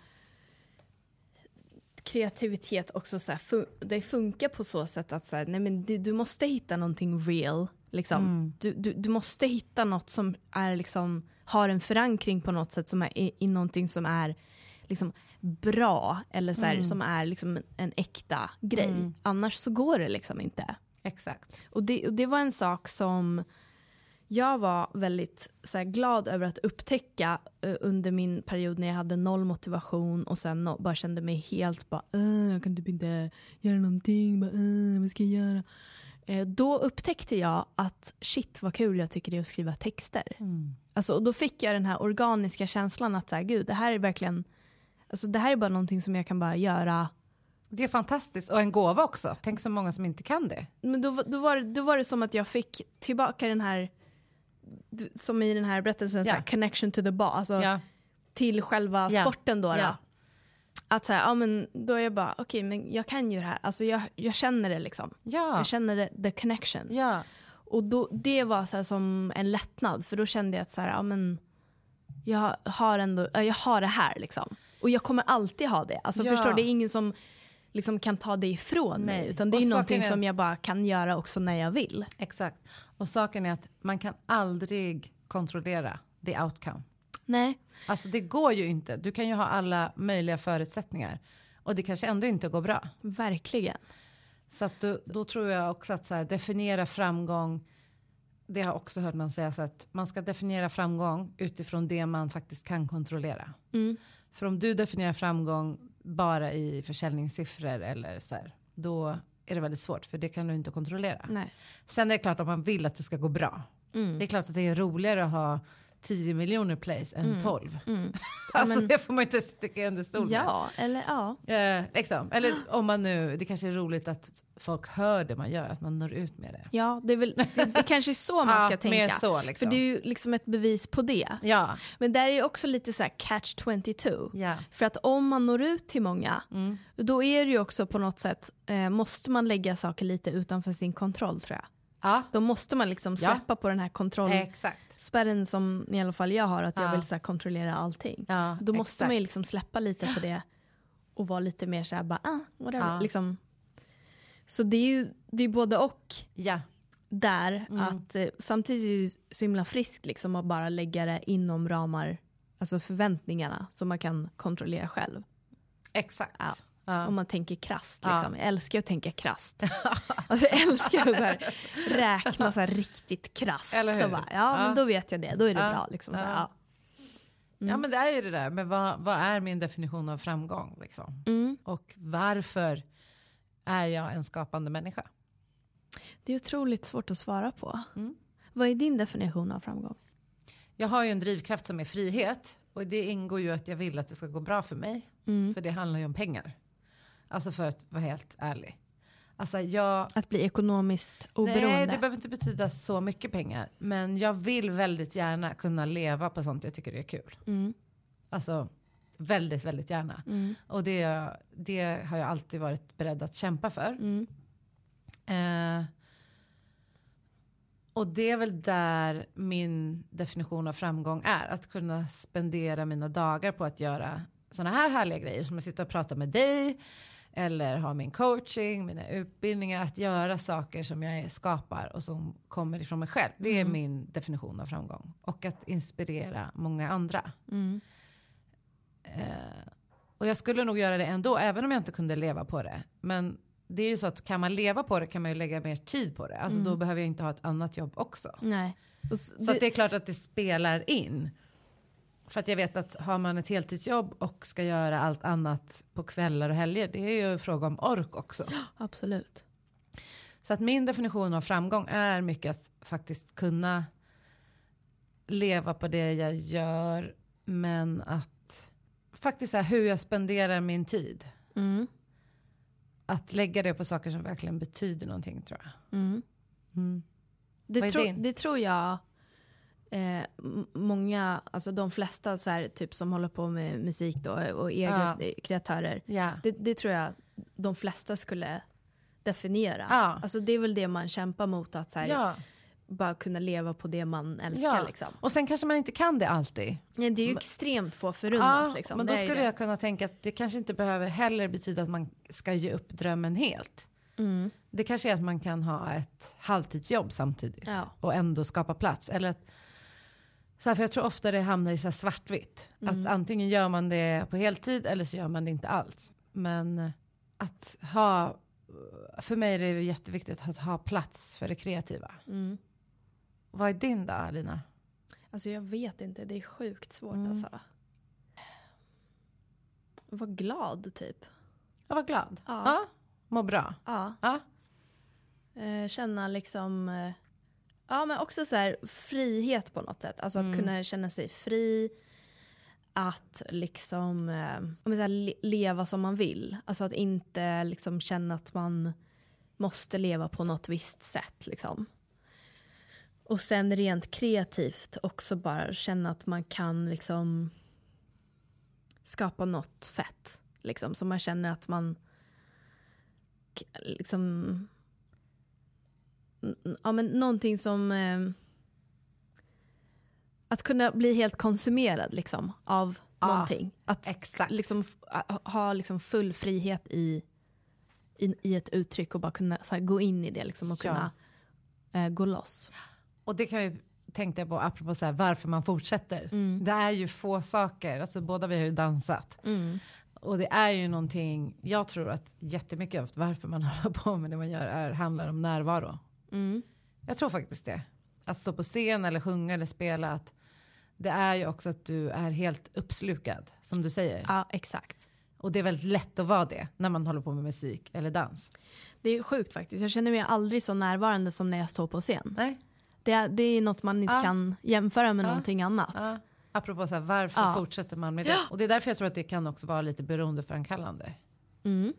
kreativitet också så här, fun- det funkar på så sätt att så här, nej men du, du måste hitta någonting real. Liksom. Du, du, du måste hitta något som är liksom, har en förankring på något sätt som är i, i någonting som är liksom, bra eller så här, som är liksom en äkta grej. Annars så går det liksom inte. Exakt. Och det, och det var en sak som jag var väldigt så här, glad över att upptäcka eh, under min period när jag hade noll motivation och sen no, bara kände mig helt bara "Äh, jag kan typ inte göra någonting, bara, "Äh, vad ska jag göra? Eh, då upptäckte jag att shit vad kul jag tycker det är att skriva texter. Alltså, och då fick jag den här organiska känslan att så här, gud det här är verkligen Alltså det här är bara någonting som jag kan bara göra Det är fantastiskt och en gåva också. Tänk så många som inte kan det. Men då, då, var, det- då var det som att jag fick tillbaka den här, som i den här berättelsen, så här, Ja. connection to the ball, alltså Ja. till själva Ja. sporten då. Ja. då. Att så här, ja men då är jag bara, okej men jag kan ju det här, alltså jag, jag känner det liksom. Ja. Jag känner det, the connection. ja. Och då, det var så som en lättnad, för då kände jag att så här, ja men jag har ändå, ja, jag har det här liksom. Och jag kommer alltid ha det. Alltså Ja. förstår, det är ingen som liksom kan ta det ifrån mig. Nej. Utan det är Och någonting är- som jag bara kan göra också när jag vill. Exakt. Och saken är att man kan aldrig kontrollera the outcome. Nej. Alltså det går ju inte. Du kan ju ha alla möjliga förutsättningar. Och det kanske ändå inte går bra. Verkligen. Så att då, då tror jag också att så här, definiera framgång. Det har jag också hört någon säga så att man ska definiera framgång utifrån det man faktiskt kan kontrollera. Mm. För om du definierar framgång bara i försäljningssiffror eller så här, då är det väldigt svårt för det kan du inte kontrollera. Nej. Sen är det klart om man vill att det ska gå bra. Mm. Det är klart att det är roligare att ha 10 miljoner plays än 12. Mm. alltså men- det får man inte sticka under stol med. Ja, eller ja. Eh, liksom. Eller om man nu, det kanske är roligt att folk hör det man gör, att man når ut med det. Ja, det är väl det, det kanske är så man Ja, ska tänka. mer så, liksom. För det är ju liksom ett bevis på det. Ja. Men där är ju också lite så här catch 22. ja. För att om man når ut till många, Mm. då är det ju också på något sätt, eh, måste man lägga saker lite utanför sin kontroll tror jag. Ja, Då måste man liksom Ja. släppa på den här kontrollspärren som i alla fall jag har, att jag Ja. vill så kontrollera allting. Ja, Då måste exakt. man ju liksom släppa lite på det och vara lite mer såhär bara, ah, whatever. Ja. Liksom. Så det är ju det är både och Ja, där, Mm. att eh, samtidigt är det så himla friskt liksom att bara lägga det inom ramar, alltså förväntningarna som man kan kontrollera själv. exakt. Ja. Ja. Om man tänker krasst. Ja. Liksom. Jag älskar att tänka krasst. alltså, jag älskar att så här, räkna så här riktigt krasst. Eller hur? Så bara, ja, Ja. men då vet jag det, då är det Ja. bra. Liksom, så här, Ja. ja. ja men det är ju det där, men vad, vad är min definition av framgång? Liksom? Mm. Och varför är jag en skapande människa? Det är otroligt svårt att svara på. Mm. Vad är din definition av framgång? Jag har ju en drivkraft som är frihet och det ingår ju att jag vill att det ska gå bra för mig. Mm. För det handlar ju om pengar. Alltså för att vara helt ärlig. Alltså jag, Att bli ekonomiskt oberoende? nej det behöver inte betyda så mycket pengar. Men jag vill väldigt gärna kunna leva på sånt jag tycker är kul. Mm. Alltså väldigt, väldigt gärna. Mm. Och det, det har jag alltid varit beredd att kämpa för. Mm. Eh, och det är väl där min definition av framgång är. Att kunna spendera mina dagar på att göra sådana här härliga grejer. Som att sitta och prata med dig. Eller ha min coaching, mina utbildningar. Att göra saker som jag skapar och som kommer ifrån mig själv. Det är Mm. min definition av framgång. Och att inspirera många andra. Mm. Eh, och jag skulle nog göra det ändå, även om jag inte kunde leva på det. Men det är ju så att kan man leva på det kan man ju lägga mer tid på det. Alltså då behöver jag inte ha ett annat jobb också. Nej. Och s- Så att det är klart att det spelar in. För att jag vet att har man ett heltidsjobb och ska göra allt annat på kvällar och helger, det är ju en fråga om ork också. Absolut. Så att min definition av framgång är mycket att faktiskt kunna leva på det jag gör, men att faktiskt här, hur jag spenderar min tid. Mm. Att lägga det på saker som verkligen betyder någonting tror jag. Mm. Mm. Det, tro, det tror jag eh, många, alltså de flesta så här, typ som håller på med musik då och egna Ja. kreatörer. Ja. Det, det tror jag de flesta skulle definiera. Ja. Alltså det är väl det man kämpar mot, att så här, ja. bara kunna leva på det man älskar. Liksom. Och sen kanske man inte kan det alltid. Nej, det är ju extremt få förunnat. liksom. men då skulle det. jag kunna tänka att det kanske inte behöver heller betyda att man ska ge upp drömmen helt. Mm. Det kanske är att man kan ha ett halvtidsjobb samtidigt och ändå skapa plats. Eller att, så här, för jag tror ofta det hamnar i så svartvitt. Mm. Att antingen gör man det på heltid eller så gör man det inte alls. Men att ha, för mig är det jätteviktigt att ha plats för det kreativa. Mm. Vad är din då Alina? Alltså jag vet inte, det är sjukt svårt Mm. alltså. Var glad typ. Jag var glad. Ja. ja. Må bra. Ja. Ja. Eh, känna liksom, eh, ja men också så här frihet på något sätt. Alltså att Mm. kunna känna sig fri. Att liksom eh, säger, le- leva som man vill. Alltså att inte liksom känna att man måste leva på något visst sätt liksom. Och sen rent kreativt också bara känna att man kan liksom skapa något fett. Liksom, så man känner att man liksom ja, men någonting som eh, att kunna bli helt konsumerad liksom av Ja, någonting. Att exakt. liksom ha- liksom full frihet i, i, i ett uttryck och bara kunna så här, gå in i det liksom och Ja. kunna eh, gå loss. Och det kan vi tänkte jag på apropå så här, varför man fortsätter. Det är ju få saker, alltså båda vi har ju dansat. Och det är ju någonting, jag tror att jättemycket av varför man håller på med det man gör är, handlar om närvaro. Mm. Jag tror faktiskt det. Att stå på scen eller sjunga eller spela, att det är ju också att du är helt uppslukad, som du säger. Ja, exakt. Och det är väldigt lätt att vara det när man håller på med musik eller dans. Det är sjukt faktiskt. Jag känner mig aldrig så närvarande som när jag står på scen. Nej? Det, är, det är något man inte Ja. kan jämföra med Ja. någonting annat. Ja. Apropå så här, varför Ja. fortsätter man med det? Och det är därför jag tror att det kan också vara lite beroendeframkallande. Mm.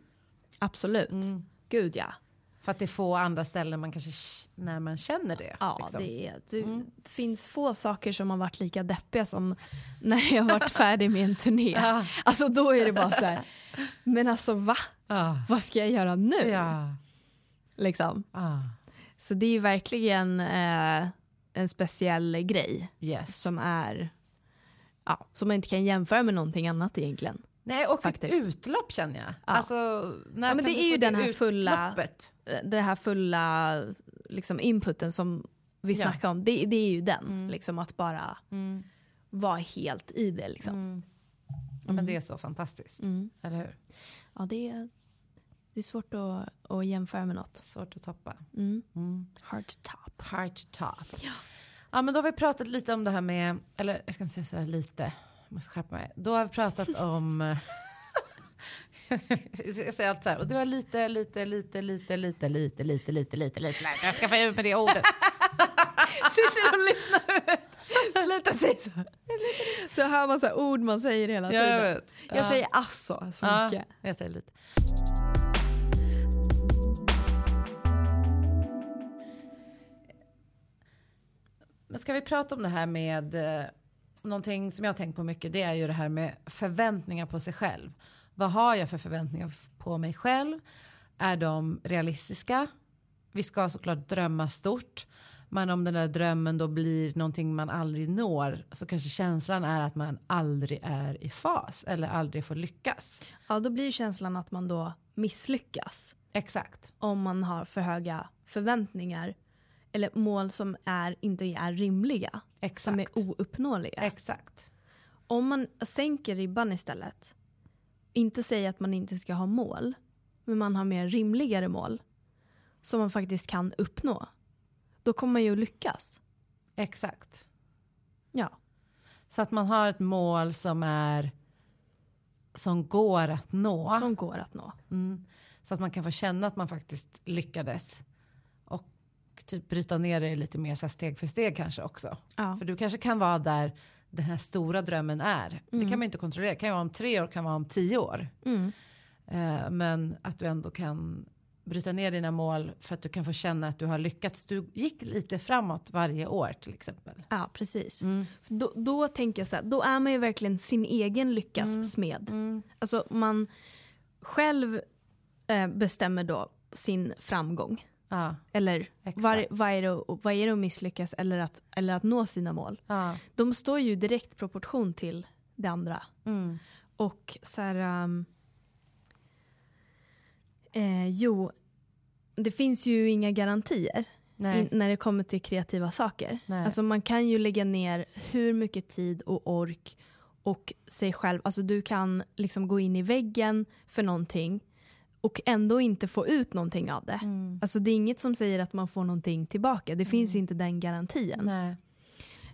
Absolut. Mm. Gud ja. För att det är få andra ställen man kanske när man känner det. Ja, liksom. det, är, du, Mm. det finns få saker som har varit lika deppiga som när jag varit färdig med en turné. Ja. Alltså då är det bara så här, men alltså va? Ja. Vad ska jag göra nu? Ja. Liksom. Så det är verkligen eh, en speciell grej Yes. som är ja, som man inte kan jämföra med någonting annat egentligen. Nej, och Faktiskt. ett utlopp känner jag. Ja. Alltså, när Ja, men det är ju den här fulla- Det här fulla liksom, inputen som vi Ja. snackar om, det, det är ju den. Mm. Liksom, att bara Mm. vara helt i det. Liksom. Mm. Ja, men det är så fantastiskt, Mm. eller hur? Ja, det är, det är svårt att, att jämföra med något. Svårt att toppa. Mm. Mm. Hard to top. Heart top. Ja. men då har vi pratat lite om det här med, eller jag ska inte säga sådär lite, jag måste skärpa mig. Då har vi pratat om, jag säger allt så här, och det var lite, lite, lite, lite, lite, lite, lite, lite, lite, lite, jag ska få ut med det ordet. Sitter och lyssnar. Sluta säga så. Så hör man så här ord man säger hela tiden. jag Jag, vet. Ja. säger alltså så Ja, mycket. jag säger lite. Men ska vi prata om det här med eh, någonting som jag har tänkt på mycket. Det är ju det här med förväntningar på sig själv. Vad har jag för förväntningar på mig själv? Är de realistiska? Vi ska såklart drömma stort. Men om den där drömmen då blir någonting man aldrig når så kanske känslan är att man aldrig är i fas eller aldrig får lyckas. Ja, då blir känslan att man då misslyckas Exakt. om man har för höga förväntningar eller mål som är, inte är rimliga, Exakt. som är ouppnåeliga. Exakt. om man sänker ribban istället, inte säger att man inte ska ha mål, men man har mer rimligare mål som man faktiskt kan uppnå, då kommer man ju att lyckas. Exakt. Ja, Så att man har ett mål som är som går att nå. som går att nå. Mm. Så att man kan få känna att man faktiskt lyckades. Och typ bryta ner det lite mer så här steg för steg kanske också. Ja. För du kanske kan vara där den här stora drömmen är. Det kan man inte kontrollera. Det kan vara om tre år, kan vara om tio år. Mm. Eh, men att du ändå kan bryta ner dina mål för att du kan få känna att du har lyckats. Du gick lite framåt varje år till exempel. ja, precis. Mm. Då, då tänker jag så här, då är man ju verkligen sin egen lyckas smed. Mm. Alltså man själv eh, bestämmer då sin framgång. Ja, Eller vad, vad, är det, vad är det att misslyckas eller att, eller att nå sina mål? ja. De står ju direkt proportion till det andra. Mm. Och så här... Um, eh, jo, det finns ju inga garantier in, när det kommer till kreativa saker. Nej. Alltså man kan ju lägga ner hur mycket tid och ork och sig själv. Alltså du kan liksom gå in i väggen för någonting och ändå inte få ut någonting av det. Mm. Alltså det är inget som säger att man får någonting tillbaka. Det finns inte den garantin. Nej.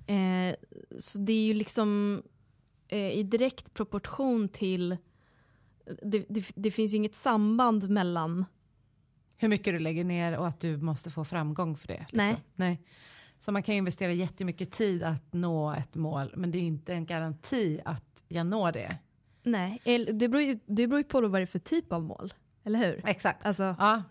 Eh, så det är ju liksom eh, i direkt proportion till det, det, det finns ju inget samband mellan Hur mycket du lägger ner och att du måste få framgång för det. liksom. Nej. Nej. Så man kan investera jättemycket tid att nå ett mål men det är inte en garanti att jag når det. Nej, det beror, ju, det beror ju på vad det är för typ av mål. Eller hur? Exakt. Alltså, Ja,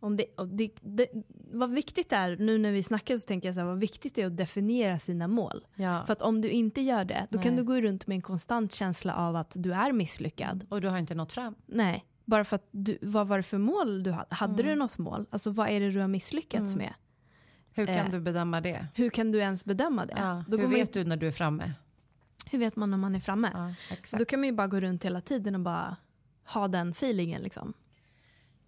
om det, om det, det, vad viktigt är, nu när vi snackar så tänker jag så här, vad viktigt det är att definiera sina mål. ja. För att om du inte gör det, då kan Nej. du gå runt med en konstant känsla av att du är misslyckad. Och du har inte nått fram. Nej, bara för att du, vad var det för mål du hade? Hade Mm. du något mål? Alltså vad är det du har misslyckats med? Hur kan Eh, du bedöma det? Hur kan du ens bedöma det? Ja. Då Hur går man vet du när du är framme? hur vet man när man är framme? Ja, då kan man ju bara gå runt hela tiden och bara ha den feelingen liksom.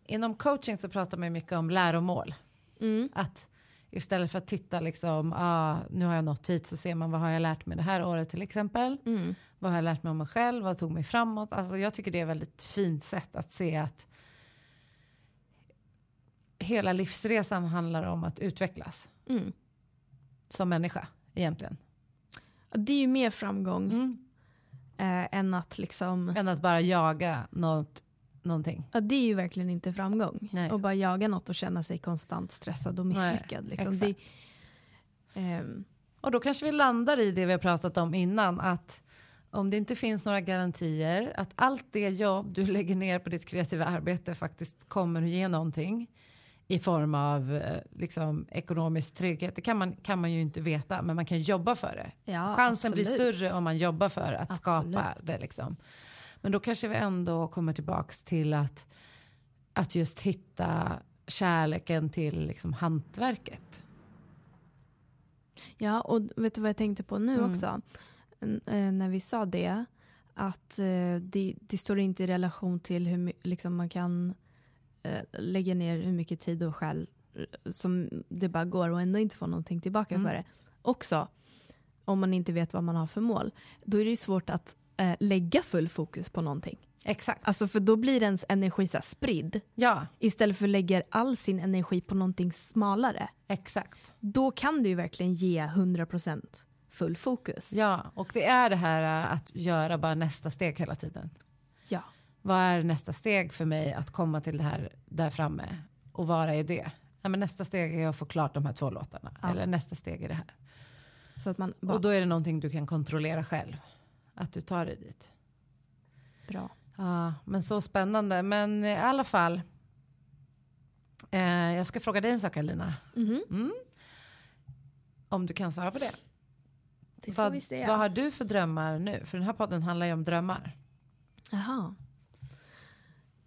Inom coaching så pratar man mycket om läromål. Mm. Att istället för att titta liksom, ah, nu har jag nått hit så ser man vad har jag lärt mig det här året till exempel. Mm. Vad har jag lärt mig om mig själv? Vad tog mig framåt? Alltså jag tycker det är ett väldigt fint sätt att se att hela livsresan handlar om att utvecklas Mm. som människa egentligen. Det är ju mer framgång Mm. eh, än att liksom, Än att bara jaga något, någonting. ja, det är ju verkligen inte framgång. Nej. Och bara jaga något och känna sig konstant stressad och misslyckad. Liksom. Det. Ehm, Och då kanske vi landar i det vi har pratat om innan att om det inte finns några garantier att allt det jobb du lägger ner på ditt kreativa arbete faktiskt kommer att ge någonting i form av eh, liksom, ekonomisk trygghet. Det kan man, kan man ju inte veta men man kan jobba för det. Ja, Chansen blir absolut. större om man jobbar för att skapa Absolut. det. Liksom. Men då kanske vi ändå kommer tillbaks till att, att just hitta kärleken till liksom, hantverket. Ja, och vet du vad jag tänkte på nu Mm. också? N- eh, när vi sa det, att eh, det, det står inte i relation till hur liksom man kan eh, lägga ner hur mycket tid och själ som det bara går och ändå inte få någonting tillbaka Mm. för det. Också, om man inte vet vad man har för mål, då är det ju svårt att eh, lägga full fokus på någonting. Exakt. Alltså för då blir ens energi så spridd Ja, istället för att lägga all sin energi på någonting smalare. exakt. Då kan du ju verkligen ge 100% full fokus. Ja, och det är det här äh, att göra bara nästa steg hela tiden. Ja. Vad är nästa steg för mig att komma till det här där framme och vara i det? Ja, men nästa steg är att få klart de här två låtarna. Ja. Eller nästa steg är det här. Så att man bara, Och då är det någonting du kan kontrollera själv. Att du tar dig dit. bra. Ja, men så spännande. Men i alla fall. Eh, jag ska fråga dig en sak Alina. Mhm. Mm. Om du kan svara på det. Det vad, vad har du för drömmar nu? För den här podden handlar ju om drömmar. Jaha.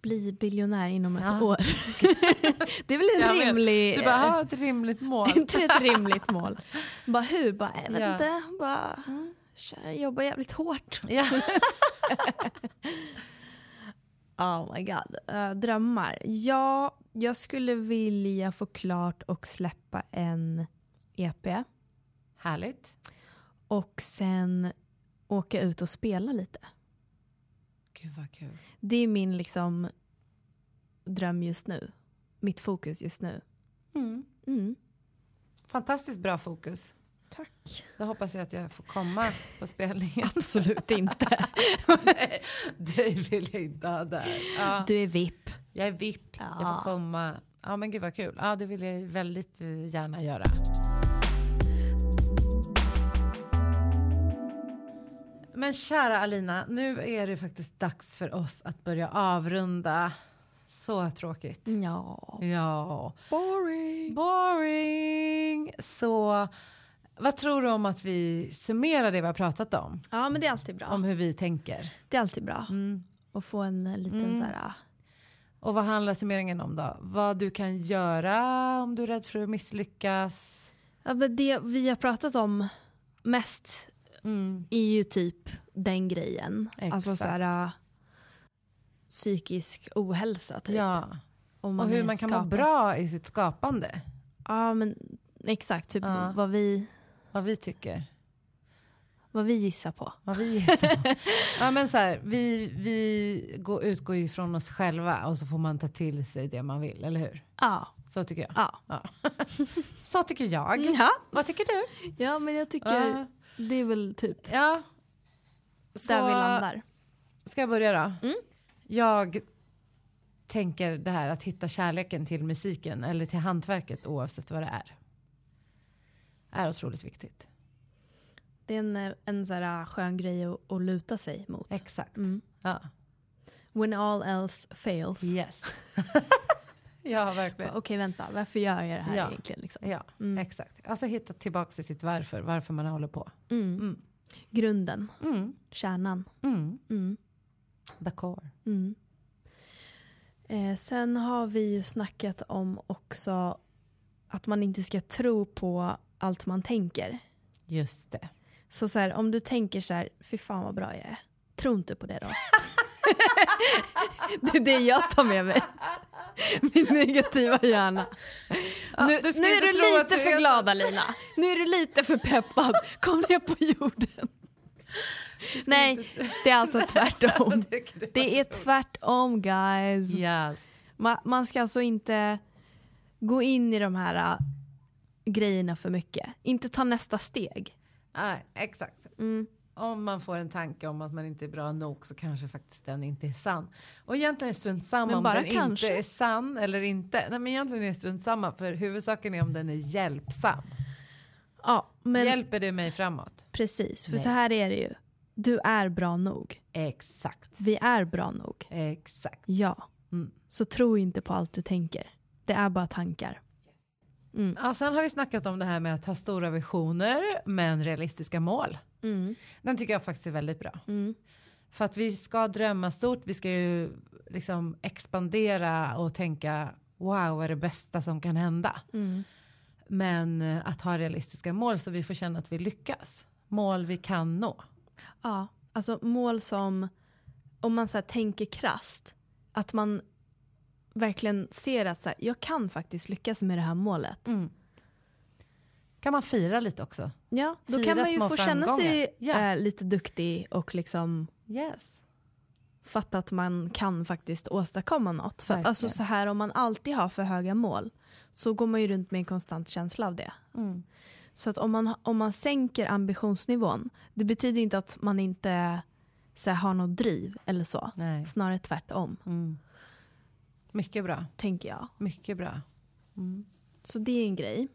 Bli biljonär inom ett Ja. år. det är väl en vet. rimlig... Du bara, ha ett rimligt mål. inte ett rimligt mål. Bara hur? Bara, jag vet Ja. inte. Bara, kör, jobba jävligt hårt. ja. Oh my god. Eh, drömmar. Ja, jag skulle vilja få klart och släppa en EP. Härligt. Och sen åka ut och spela lite. Gud vad kul. Det är min liksom dröm just nu. Mitt fokus just nu. Mm. Mm. Fantastiskt bra fokus. Tack. Då hoppas jag att jag får komma på spelningen. Absolut inte. Nej, det vill jag inte ha där. Ja, Du är VIP. jag är VIP, jag Ja. får komma. Ja men gud vad kul. Ja det vill jag väldigt eh, gärna göra. Men kära Alina, nu är det faktiskt dags för oss att börja avrunda. Så tråkigt. Ja. Ja. Boring. Boring! Så vad tror du om att vi summerar det vi har pratat om? Ja men det är alltid bra. Om hur vi tänker. Det är alltid bra. Mm. Att få en eh, liten Mm. så här... ah, Och vad handlar summeringen om då? Vad du kan göra om du är rädd för att misslyckas? Ja, men det vi har pratat om mest Mm. är ju typ den grejen. Alltså Exakt. så här, ah, psykisk ohälsa typ. Ja, Om och hur man kan må skapare. bra i sitt skapande. Ja men exakt, typ Ja. vad, vi, Vad vi tycker. vad vi gissar på. Vad vi gissar. ja, men så här, vi vi går, utgår ju från oss själva och så får man ta till sig det man vill, eller hur? Ja. Så tycker jag. Ja. Ja. så tycker jag. Ja. Vad tycker du? ja men jag tycker Ja. det är väl typ Ja. Så där vi landar. ska jag börja då? Mm. Jag tänker det här att hitta kärleken till musiken eller till hantverket oavsett vad det är. Är otroligt viktigt. Det är en, eh, en så här skön grej att, att luta sig mot. Exakt. Mm. Ja. When all else fails. Yes. ja, verkligen. Okej vänta, varför gör jag det här Ja. egentligen? Liksom? Ja, Mm. exakt. Alltså hitta tillbaka till sitt varför, varför man håller på. Mm. Mm. Grunden, Mm. kärnan. Mm. Mm. The core. Eh, sen har vi ju snackat om också att man inte ska tro på allt man tänker. Just det. Så, så här, om du tänker så här, fy fan vad bra jag är. Tro inte på det då. det är det jag tar med mig. Min negativa hjärna. Ja, nu nu är du lite för är- glad Alina. Nu är du lite för peppad. Kom ner på jorden. Nej, det är alltså tvärtom. Det är tvärtom guys. Yes. Man, man ska alltså inte gå in i de här grejerna för mycket. Inte ta nästa steg. Nej, exakt. Mm. Om man får en tanke om att man inte är bra nog så kanske faktiskt den inte är sann. Och egentligen är det strunt samma om den kanske. inte är sann eller inte. Nej men egentligen är det strunt samma för huvudsaken är om den är hjälpsam. Ja, men Hjälper det mig framåt? precis. För Nej. så här är det ju. Du är bra nog. Exakt. Vi är bra nog. Exakt. Ja. Mm. Så tro inte på allt du tänker. Det är bara tankar. Mm. Ja, sen har vi snackat om det här med att ha stora visioner men realistiska mål. Mm. Den tycker jag faktiskt är väldigt bra. Mm. För att vi ska drömma stort, vi ska ju liksom expandera och tänka wow vad är det bästa som kan hända. Mm. Men eh, att ha realistiska mål så vi får känna att vi lyckas. Mål vi kan nå. Ja, alltså mål som, om man så tänker krasst, att man verkligen ser att så här, jag kan faktiskt lyckas med det här målet. Kan man fira lite också? Ja, då Fira kan man ju få känna sig framgångar. Ja. eh, lite duktig och liksom Yes. fatta att man kan faktiskt åstadkomma något. För alltså så här om man alltid har för höga mål så går man ju runt med en konstant känsla av det. Mm. Så att om man, om man sänker ambitionsnivån, det betyder inte att man inte så här, har något driv eller så. Nej. Snarare tvärtom, Mm. Mycket bra. tänker jag. Mycket bra. Så det är en grej.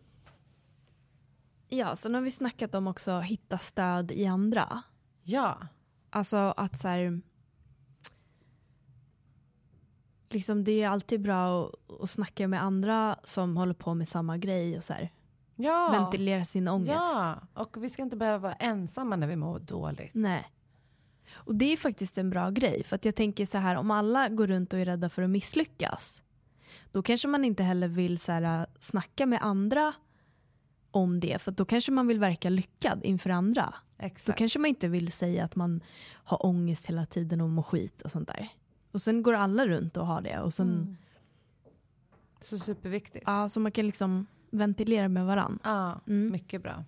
Ja, sen har vi snackat om också hitta stöd i andra. Ja. Alltså att så här, liksom det är alltid bra att, att snacka med andra som håller på med samma grej och så här, Ja. ventilera sin ångest. Ja, och vi ska inte behöva vara ensamma när vi mår dåligt. Nej. Och det är faktiskt en bra grej för att jag tänker så här om alla går runt och är rädda för att misslyckas då kanske man inte heller vill så här, snacka med andra om det för då kanske man vill verka lyckad inför andra. Då Exakt. kanske man inte vill säga att man har ångest hela tiden och mår skit och sånt där. Och sen går alla runt och har det och sen, Mm. Så superviktigt. ja, så man kan liksom ventilera med varann. Ja, Mm. mycket bra.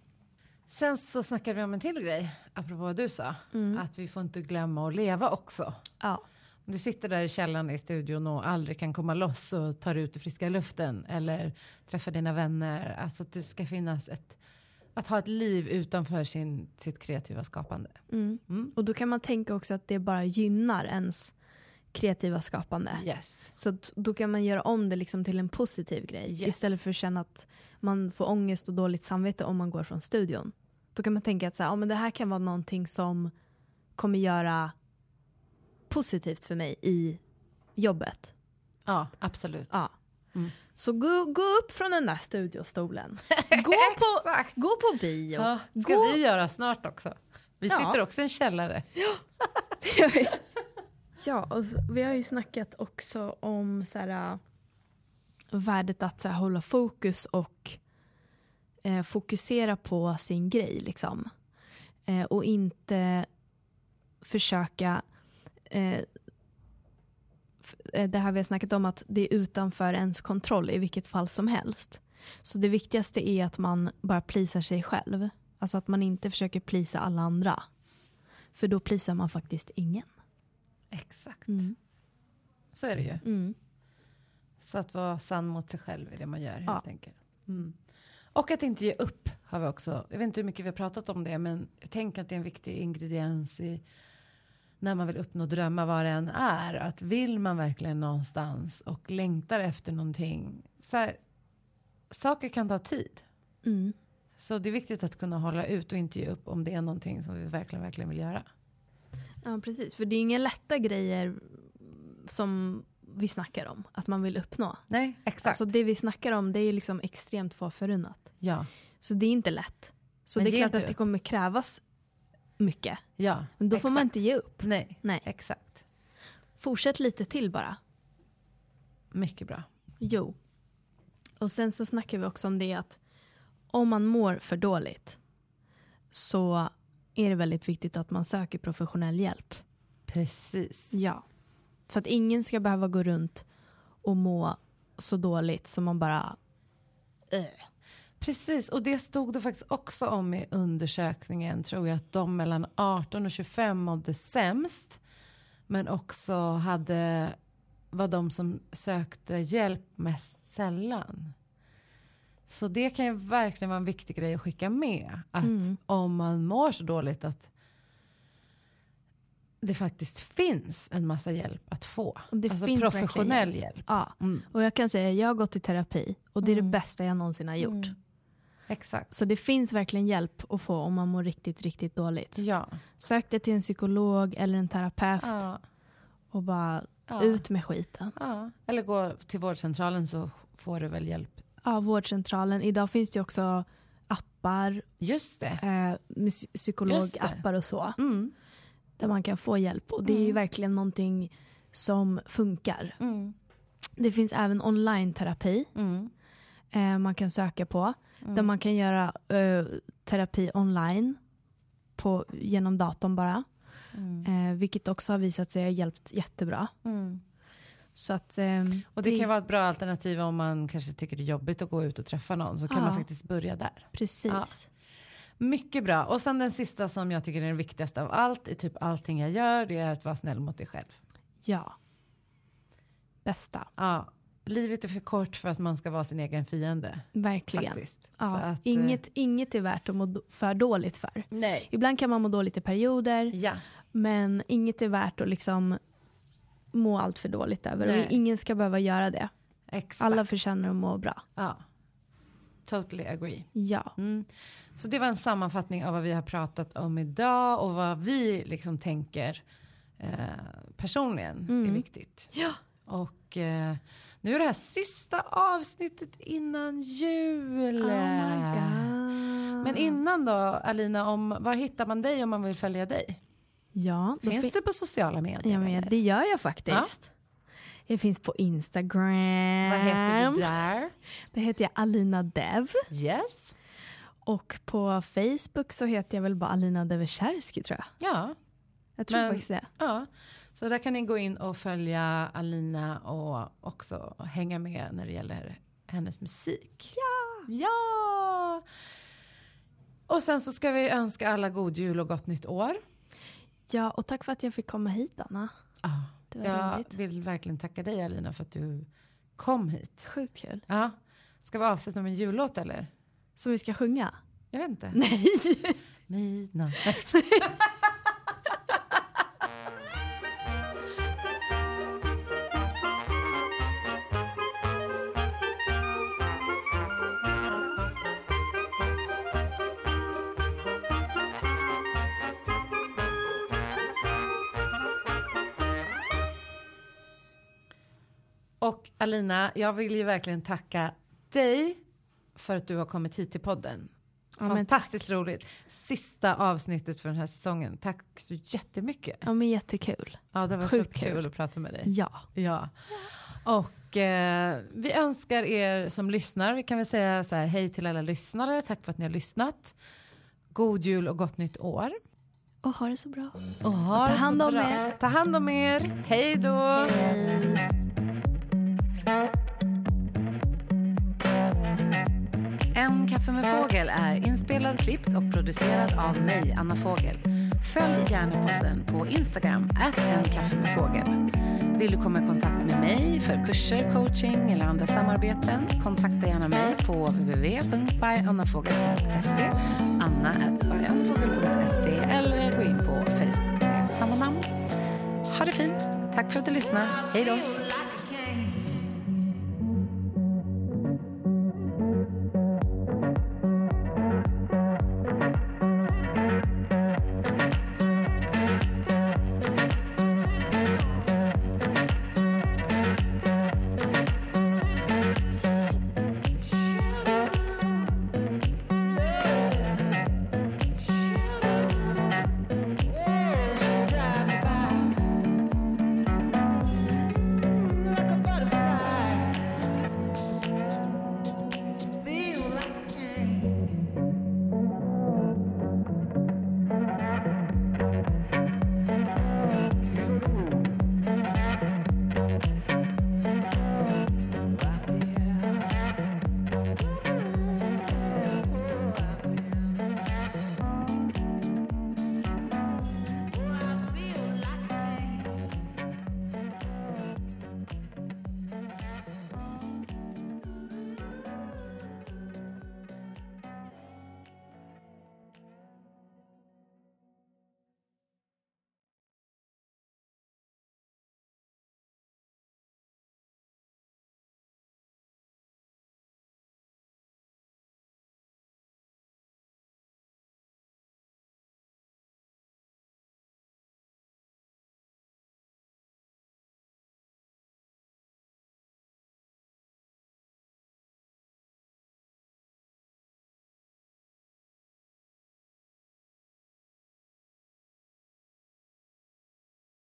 Sen så snackade vi om en till grej, apropå vad du sa. Mm. Att vi får inte glömma att leva också. Ja. Om du sitter där i källaren i studion och aldrig kan komma loss och tar ut i friska luften eller träffar dina vänner. Alltså att det ska finnas ett, att ha ett liv utanför sin, sitt kreativa skapande. Mm. Mm. Och då kan man tänka också att det bara gynnar ens kreativa skapande. Yes. Så då kan man göra om det liksom till en positiv grej Yes. istället för att känna att man får ångest och dåligt samvete om man går från studion. Då kan man tänka att så här, ja, men det här kan vara någonting som kommer göra positivt för mig i jobbet. Ja, absolut. Ja. Mm. Så gå, gå upp från den där studiostolen. Gå på, gå på bio. Ja, ska gå, vi göra snart också. Vi Ja. sitter också i en källare. Ja, och vi har ju snackat också om så här, äh, värdet att så här, hålla fokus och eh, fokusera på sin grej. Liksom. Eh, och inte försöka... Eh, det här vi har snackat om att det är utanför ens kontroll i vilket fall som helst. Så det viktigaste är att man bara plisar sig själv. Alltså att man inte försöker plisa alla andra. För då plisar man faktiskt ingen. Exakt. Mm. Så är det ju. Mm. Så att vara sann mot sig själv i det man gör helt Ja. enkelt. Mm. Och att inte ge upp har vi också. Jag vet inte hur mycket vi har pratat om det men jag tänker att det är en viktig ingrediens i när man vill uppnå drömmar vad det än är. Att vill man verkligen någonstans och längtar efter någonting. Så här, saker kan ta tid. Mm. Så det är viktigt att kunna hålla ut och inte ge upp om det är någonting som vi verkligen, verkligen vill göra. Ja, precis. För det är inga lätta grejer som vi snackar om, att man vill uppnå. Nej, exakt. Alltså det vi snackar om det är liksom extremt få förunnat. ja, Så det är inte lätt. Så Men det är klart att det kommer krävas mycket. ja. Men då får man exakt. inte ge upp. Nej, Nej. exakt. Fortsätt lite till bara. Mycket bra. Jo. Och sen så snackar vi också om det att om man mår för dåligt så är det väldigt viktigt att man söker professionell hjälp. Precis. Ja. För att ingen ska behöva gå runt och må så dåligt som man bara... Äh. Precis, och det stod det faktiskt också om i undersökningen tror jag att de mellan 18 och 25 mådde sämst. Men också hade, var de som sökte hjälp mest sällan. Så det kan ju verkligen vara en viktig grej att skicka med. Att Mm. om man mår så dåligt att det faktiskt finns en massa hjälp att få. Det alltså finns professionell verkligen hjälp. Ja. Mm. Och jag kan säga jag har gått i terapi och det är Mm. det bästa jag någonsin har gjort. Mm. Exakt. Så det finns verkligen hjälp att få om man mår riktigt, riktigt dåligt. Ja. Sök dig till en psykolog eller en terapeut ja. och bara ja. ut med skiten. ja. Eller gå till vårdcentralen så får du väl hjälp. Ja, vårdcentralen. Idag finns det också appar, Just det. eh, psykologappar och så. Mm. Där man kan få hjälp. Och det är ju Mm. verkligen någonting som funkar. Mm. Det finns även online-terapi Mm. eh, man kan söka på. Mm. Där man kan göra eh, terapi online på, genom datorn bara. Mm. Eh, vilket också har visat sig ha hjälpt jättebra. Mm. Så att, ehm, Och det kan vara ett bra alternativ om man kanske tycker det är jobbigt att gå ut och träffa någon. Så kan Ja. man faktiskt börja där. Precis. Ja. Mycket bra. Och sen den sista som jag tycker är den viktigaste av allt i typ allting jag gör. Det är att vara snäll mot dig själv. Ja. Bästa. Ja. Livet är för kort för att man ska vara sin egen fiende. Verkligen. Faktiskt. Så Ja. att, eh, inget, inget är värt att må för dåligt för. Nej. Ibland kan man må dåligt i perioder. Ja. Men inget är värt att liksom må allt för dåligt över. Nej. Och ingen ska behöva göra det. Exakt. Alla förtjänar att må bra. Ja. Totally agree. Ja. Mm. Så det var en sammanfattning av vad vi har pratat om idag och vad vi liksom tänker eh, personligen är Mm. viktigt. Ja. Och eh, nu är det här sista avsnittet innan jul. Oh my god. Men innan då, Alina, om, var hittar man dig om man vill följa dig? Ja, Finns fin- det på sociala medier? ja men det gör jag faktiskt. Jag finns på Instagram. Vad heter du där? Det heter jag Alina Dev. Yes. Och på Facebook så heter jag väl bara Alina Devecherski tror jag. Ja. Jag tror Men- faktiskt det. Ja, så där kan ni gå in och följa Alina och också hänga med när det gäller hennes musik. Ja! Ja! Och sen så ska vi önska alla god jul och gott nytt år. Ja, och tack för att jag fick komma hit Anna. Var jag roligt. vill verkligen tacka dig Alina för att du kom hit. Sjukt kul. Ja. Ska vi avsluta med en jullåt eller? Så vi ska sjunga? Jag vet inte. Nej. Midnatt. Alina, jag vill ju verkligen tacka dig för att du har kommit hit till podden. Ja, Fantastiskt roligt. Sista avsnittet för den här säsongen. Tack så jättemycket. Ja men jättekul. Ja, det var Sjukt kul kul. att prata med dig. Ja. Ja. Och eh, vi önskar er som lyssnar, vi kan väl säga så här, hej till alla lyssnare, tack för att ni har lyssnat. God jul och gott nytt år. Och ha det så bra. Och ha Ta hand om er. Ta hand om er. Hej då. Kaffe med fågel är inspelad, klippt och producerad av mig, Anna Fågel. Följ gärna podden på Instagram, at kaffe med fågel. Vill du komma i kontakt med mig för kurser, coaching eller andra samarbeten? Kontakta gärna mig på www.byannafogel.se anna.byannafogel.se eller gå in på Facebook med samma namn. Ha det fint. Tack för att du lyssnade. Hej då.